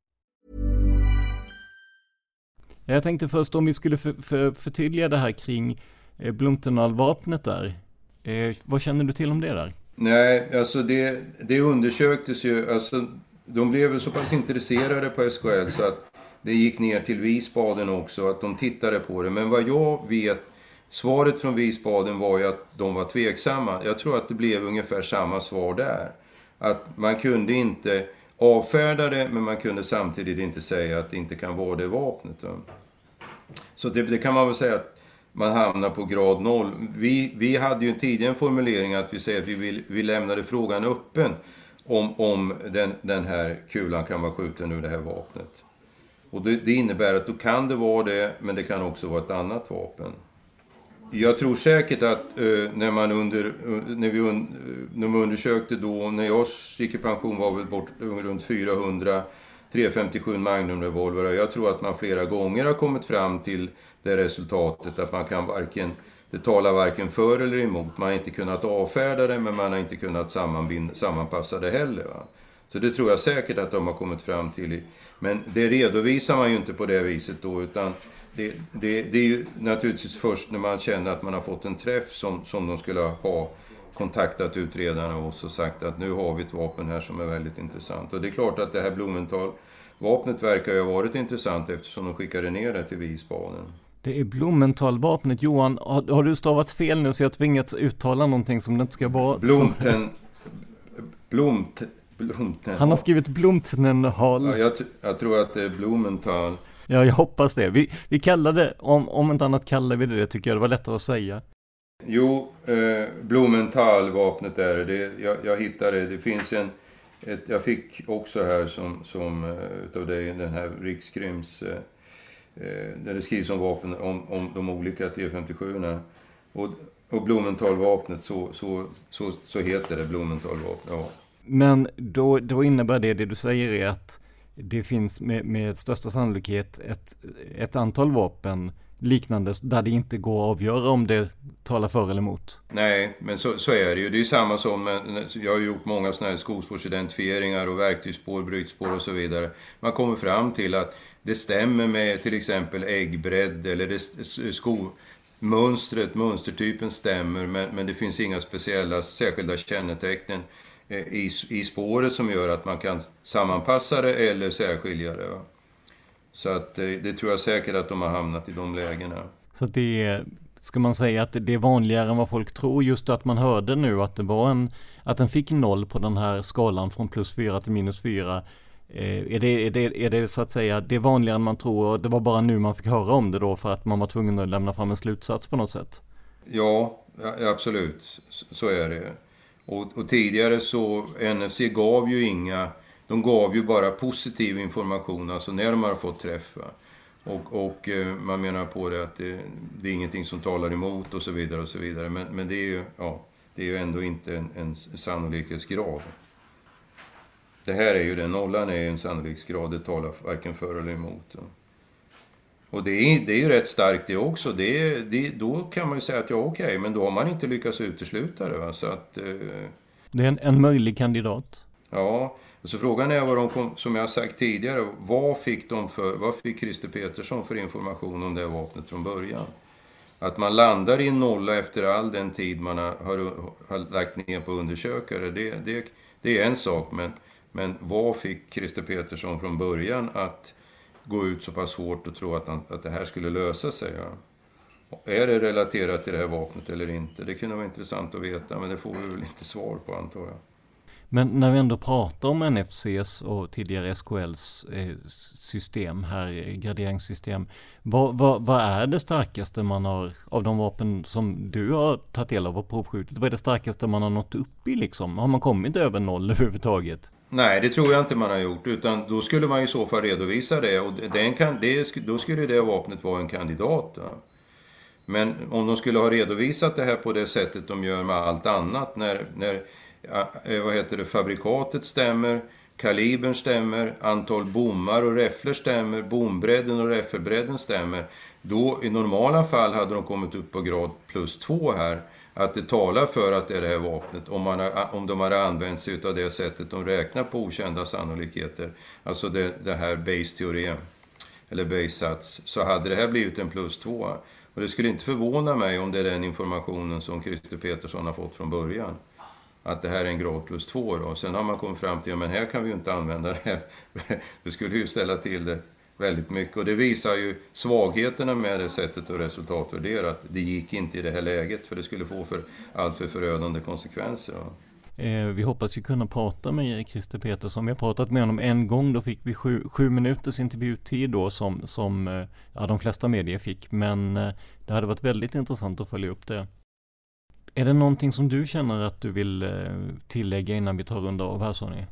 Jag tänkte först om vi skulle för, för, förtydliga det här kring eh, Blomtenal-vapnet där. Eh, vad känner du till om det där? Nej, alltså det, det undersöktes ju, alltså de blev så pass intresserade på SKL så att det gick ner till Visbaden också, att de tittade på det. Men vad jag vet, svaret från Visbaden var ju att de var tveksamma. Jag tror att det blev ungefär samma svar där. Att man kunde inte avfärda det, men man kunde samtidigt inte säga att det inte kan vara det vapnet. Så det, det, kan man väl säga att man hamnar på grad noll. Vi, vi hade ju tidigare en formulering att vi säger att vi, vill, vi lämnade frågan öppen om, om den, den här kulan kan vara skjuten ur det här vapnet. Och det, det innebär att då kan det vara det, men det kan också vara ett annat vapen. Jag tror säkert att eh, när man under, eh, när vi un, eh, när vi undersökte då, när jag gick i pension var väl bort runt 400 357 Magnum revolver. Jag tror att man flera gånger har kommit fram till det resultatet att man kan varken, det talar varken för eller emot. Man har inte kunnat avfärda det men man har inte kunnat sammanpassa det heller. Va? Så det tror jag säkert att de har kommit fram till. Men det redovisar man ju inte på det viset då utan det, det, det är ju naturligtvis först när man känner att man har fått en träff som, som de skulle ha kontaktat utredarna och så sagt att nu har vi ett vapen här som är väldigt intressant. Och det är klart att det här Blumenthal-vapnet verkar ju ha varit intressant eftersom de skickade ner det till Wiesbaden. Det är Blumenthal-vapnet. Johan, har, har, du stavat fel nu så jag tvingats uttala någonting som det inte ska vara? Blomten... Blomt... Blomten... Han har skrivit Blomtenhal. Ja, jag, jag tror att det är Blumenthal. Ja, jag hoppas det. Vi, vi kallar det, om, om inte annat kallar vi det det, tycker jag. Det var lättare att säga. Jo, eh, Blumenthal-vapnet är det. Jag, jag hittade det. Det finns en... Ett, jag fick också här som, som uh, utav dig den här Rikskryms... Uh, där det skrivs om vapen, om, om de olika T57 Och Och Blumenthal-vapnet, så, så, så, så heter det Blumenthal-vapnet, ja. Men då, då innebär det, det du säger är att det finns med, med största sannolikhet ett, ett antal vapen liknande där det inte går att avgöra om det talar för eller emot. Nej, men så, så är det ju. Det är ju samma som, jag har gjort många sådana här skospårsidentifieringar och verktygsspår, brytspår och så vidare. Man kommer fram till att det stämmer med till exempel äggbredd eller det, sko, mönstret, mönstertypen stämmer men, men det finns inga speciella särskilda kännetecken i, i spåret som gör att man kan sammanpassa det eller särskilja det. Så att eh, det tror jag säkert att de har hamnat i de lägena. Så det är, ska man säga att det är vanligare än vad folk tror just att man hörde nu att det var en, att den fick noll på den här skalan från plus fyra till minus fyra. Eh, är, det, är, det, är det så att säga, det är vanligare än man tror och det var bara nu man fick höra om det då för att man var tvungen att lämna fram en slutsats på något sätt? Ja, absolut. Så är det. Och, och tidigare så, NFC gav ju inga de gav ju bara positiv information, alltså när de har fått träffa. Och, och eh, man menar på det att det, det, är ingenting som talar emot och så vidare och så vidare. Men, men det är ju, ja, det är ju ändå inte en, en sannolikhetsgrad. Det här är ju det, nollan är ju en sannolikhetsgrad, det talar varken för eller emot. Och det är, det är ju rätt starkt det också. Det, det, då kan man ju säga att ja okej, okay, men då har man inte lyckats utesluta det. Va? Så att, eh... Det är en, en möjlig kandidat. Ja, så frågan är vad de kom, som jag sagt tidigare, vad fick, de för, vad fick Christer Petersson för information om det vapnet från början? Att man landar i en nolla efter all den tid man har, har, har lagt ner på undersökare, det, det, det är en sak. Men, men vad fick Christer Petersson från början att gå ut så pass hårt och tro att, han, att det här skulle lösa sig? Ja? Är det relaterat till det här vapnet eller inte? Det kunde vara intressant att veta, men det får vi väl inte svar på antar jag. Men när vi ändå pratar om NFCs och tidigare SKLs eh, system här, graderingssystem. Vad, vad, vad, är det starkaste man har, av de vapen som du har tagit del av och provskjutit, vad är det starkaste man har nått upp i liksom? Har man kommit över noll överhuvudtaget? Nej, det tror jag inte man har gjort. Utan då skulle man i så fall redovisa det. Och den kan, det, då skulle det vapnet vara en kandidat. Ja. Men om de skulle ha redovisat det här på det sättet de gör med allt annat. När, när eh, vad heter det, fabrikatet stämmer, kalibern stämmer, antal bommar och räfflor stämmer, bombredden och räffelbredden stämmer. Då i normala fall hade de kommit upp på grad plus två här. Att det talar för att det är det här vapnet om, man har, om de hade använt sig av det sättet de räknar på okända sannolikheter. Alltså det, det här base-teorem, eller base-sats. Så hade det här blivit en plus två. Och det skulle inte förvåna mig om det är den informationen som Christer Petersson har fått från början att det här är en grad plus två. Då. Sen har man kommit fram till att här kan vi ju inte använda det här. Det skulle ju ställa till det väldigt mycket. Och det visar ju svagheterna med det sättet att resultatvärdera. Att det gick inte i det här läget för det skulle få för allt för förödande konsekvenser. Eh, vi hoppas ju kunna prata med Christer Petersson. Vi har pratat med honom en gång. Då fick vi sju, sju minuters intervjutid då som, som eh, ja, de flesta medier fick. Men eh, det hade varit väldigt intressant att följa upp det. Är det någonting som du känner att du vill tillägga innan vi tar runda av här Sonny?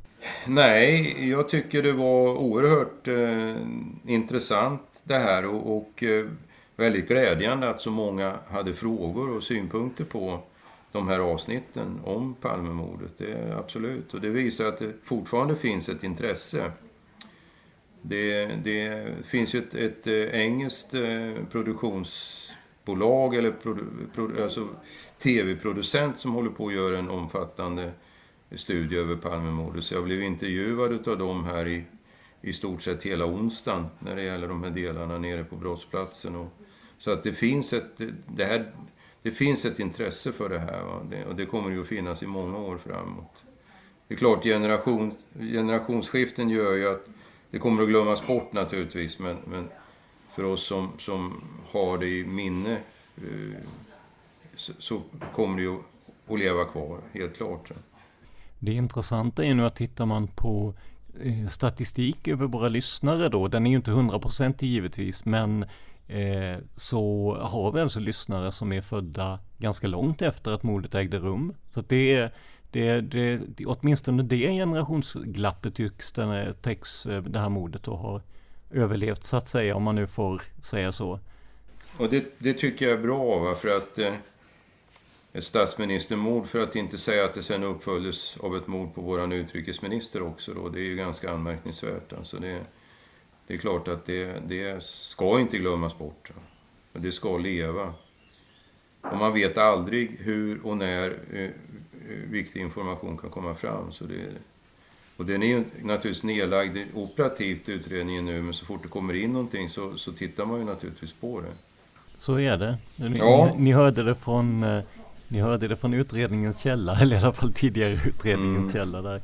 Nej, jag tycker det var oerhört eh, intressant det här och, och eh, väldigt glädjande att så många hade frågor och synpunkter på de här avsnitten om Palmemordet. Det är absolut. Och det visar att det fortfarande finns ett intresse. Det, det finns ju ett, ett eh, engelskt eh, produktionsbolag eller produ, produ, alltså tv-producent som håller på att göra en omfattande studie över Palmemordet. Så jag blev intervjuad av dem här i, i stort sett hela onsdagen när det gäller de här delarna nere på brottsplatsen. Och, så att det finns ett, det här, det finns ett intresse för det här det, och det kommer ju att finnas i många år framåt. Det är klart, generation, generationsskiften gör ju att det kommer att glömmas bort naturligtvis men, men för oss som, som har det i minne eh, så, kommer det ju att leva kvar, helt klart. Det intressanta är nu att tittar man på eh, statistik över våra lyssnare då, den är ju inte hundraprocentig givetvis, men eh, så har vi alltså lyssnare som är födda ganska långt efter att mordet ägde rum. Så det är det, det, det, åtminstone det generationsglappet tycks den, eh, täcks eh, det här mordet och har överlevt så att säga, om man nu får säga så. Och det, det tycker jag är bra, för att eh, ett statsministermord för att inte säga att det sen uppföljdes av ett mord på våran utrikesminister också då. Det är ju ganska anmärkningsvärt. Alltså det, det är klart att det, det ska inte glömmas bort. Det ska leva. Och man vet aldrig hur och när eh, viktig information kan komma fram. Så det, och den är ju naturligtvis nedlagd operativt utredningen nu, men så fort det kommer in någonting så, så tittar man ju naturligtvis på det. Så är det. Ni, ja. ni, ni hörde det från eh, ni hörde det från utredningens källa, eller i alla fall tidigare utredningens mm. källa där.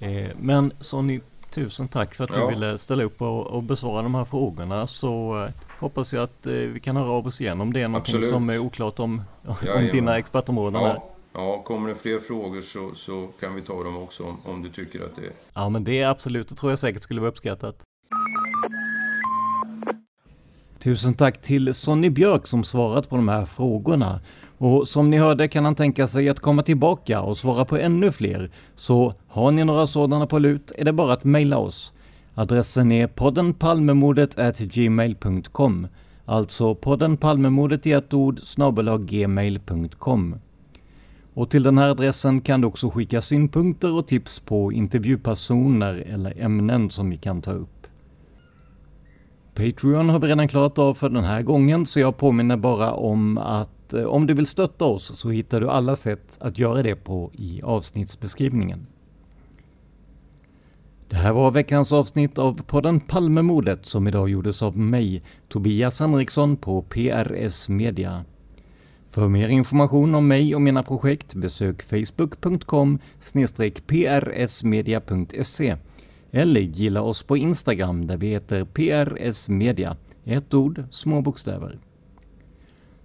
Eh, men Sonny, tusen tack för att ja. du ville ställa upp och, och besvara de här frågorna. Så eh, hoppas jag att eh, vi kan höra av oss igen om det är någonting Absolut. som är oklart om, om dina expertområden. Ja. Ja, kommer det fler frågor så, så kan vi ta dem också om, om du tycker att det är... Ja, men det är absolut, det tror jag säkert skulle vara uppskattat. Tusen tack till Sonny Björk som svarat på de här frågorna. Och som ni hörde kan han tänka sig att komma tillbaka och svara på ännu fler. Så har ni några sådana på lut är det bara att mejla oss. Adressen är poddenpalmemordet gmail.com Alltså poddenpalmemordet i ett ord gmail.com och till den här adressen kan du också skicka synpunkter och tips på intervjupersoner eller ämnen som vi kan ta upp. Patreon har vi redan klarat av för den här gången, så jag påminner bara om att Eh, om du vill stötta oss så hittar du alla sätt att göra det på i avsnittsbeskrivningen. Det här var veckans avsnitt av podden Palmemordet som idag gjordes av mig, Tobias Henriksson på PRS Media. För mer information om mig och mina projekt besök facebook.com prsmedia.se eller gilla oss på Instagram där vi heter PRS Media, ett ord, små bokstäver.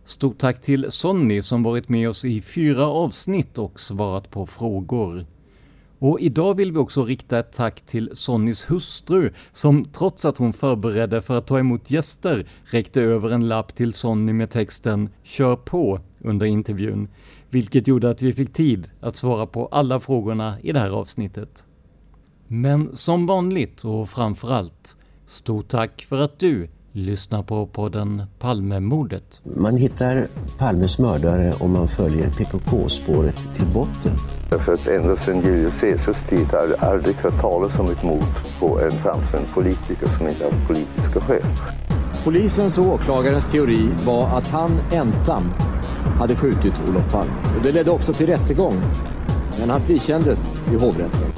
Stort tack till Sonny som varit med oss i fyra avsnitt och svarat på frågor. Och idag vill vi också rikta ett tack till Sonnys hustru som trots att hon förberedde för att ta emot gäster räckte över en lapp till Sonny med texten ”Kör på” under intervjun, vilket gjorde att vi fick tid att svara på alla frågorna i det här avsnittet. Men som vanligt och framförallt, stort tack för att du lyssnar på podden Palmemordet. Man hittar Palmes mördare om man följer PKK-spåret till botten. För att ända sedan Julius Caesars tid har det aldrig hört talas om ett mord på en framstående politiker som inte haft politiska skäl. Polisens och åklagarens teori var att han ensam hade skjutit Olof Palme. Och det ledde också till rättegång. Men han frikändes i hovrätten.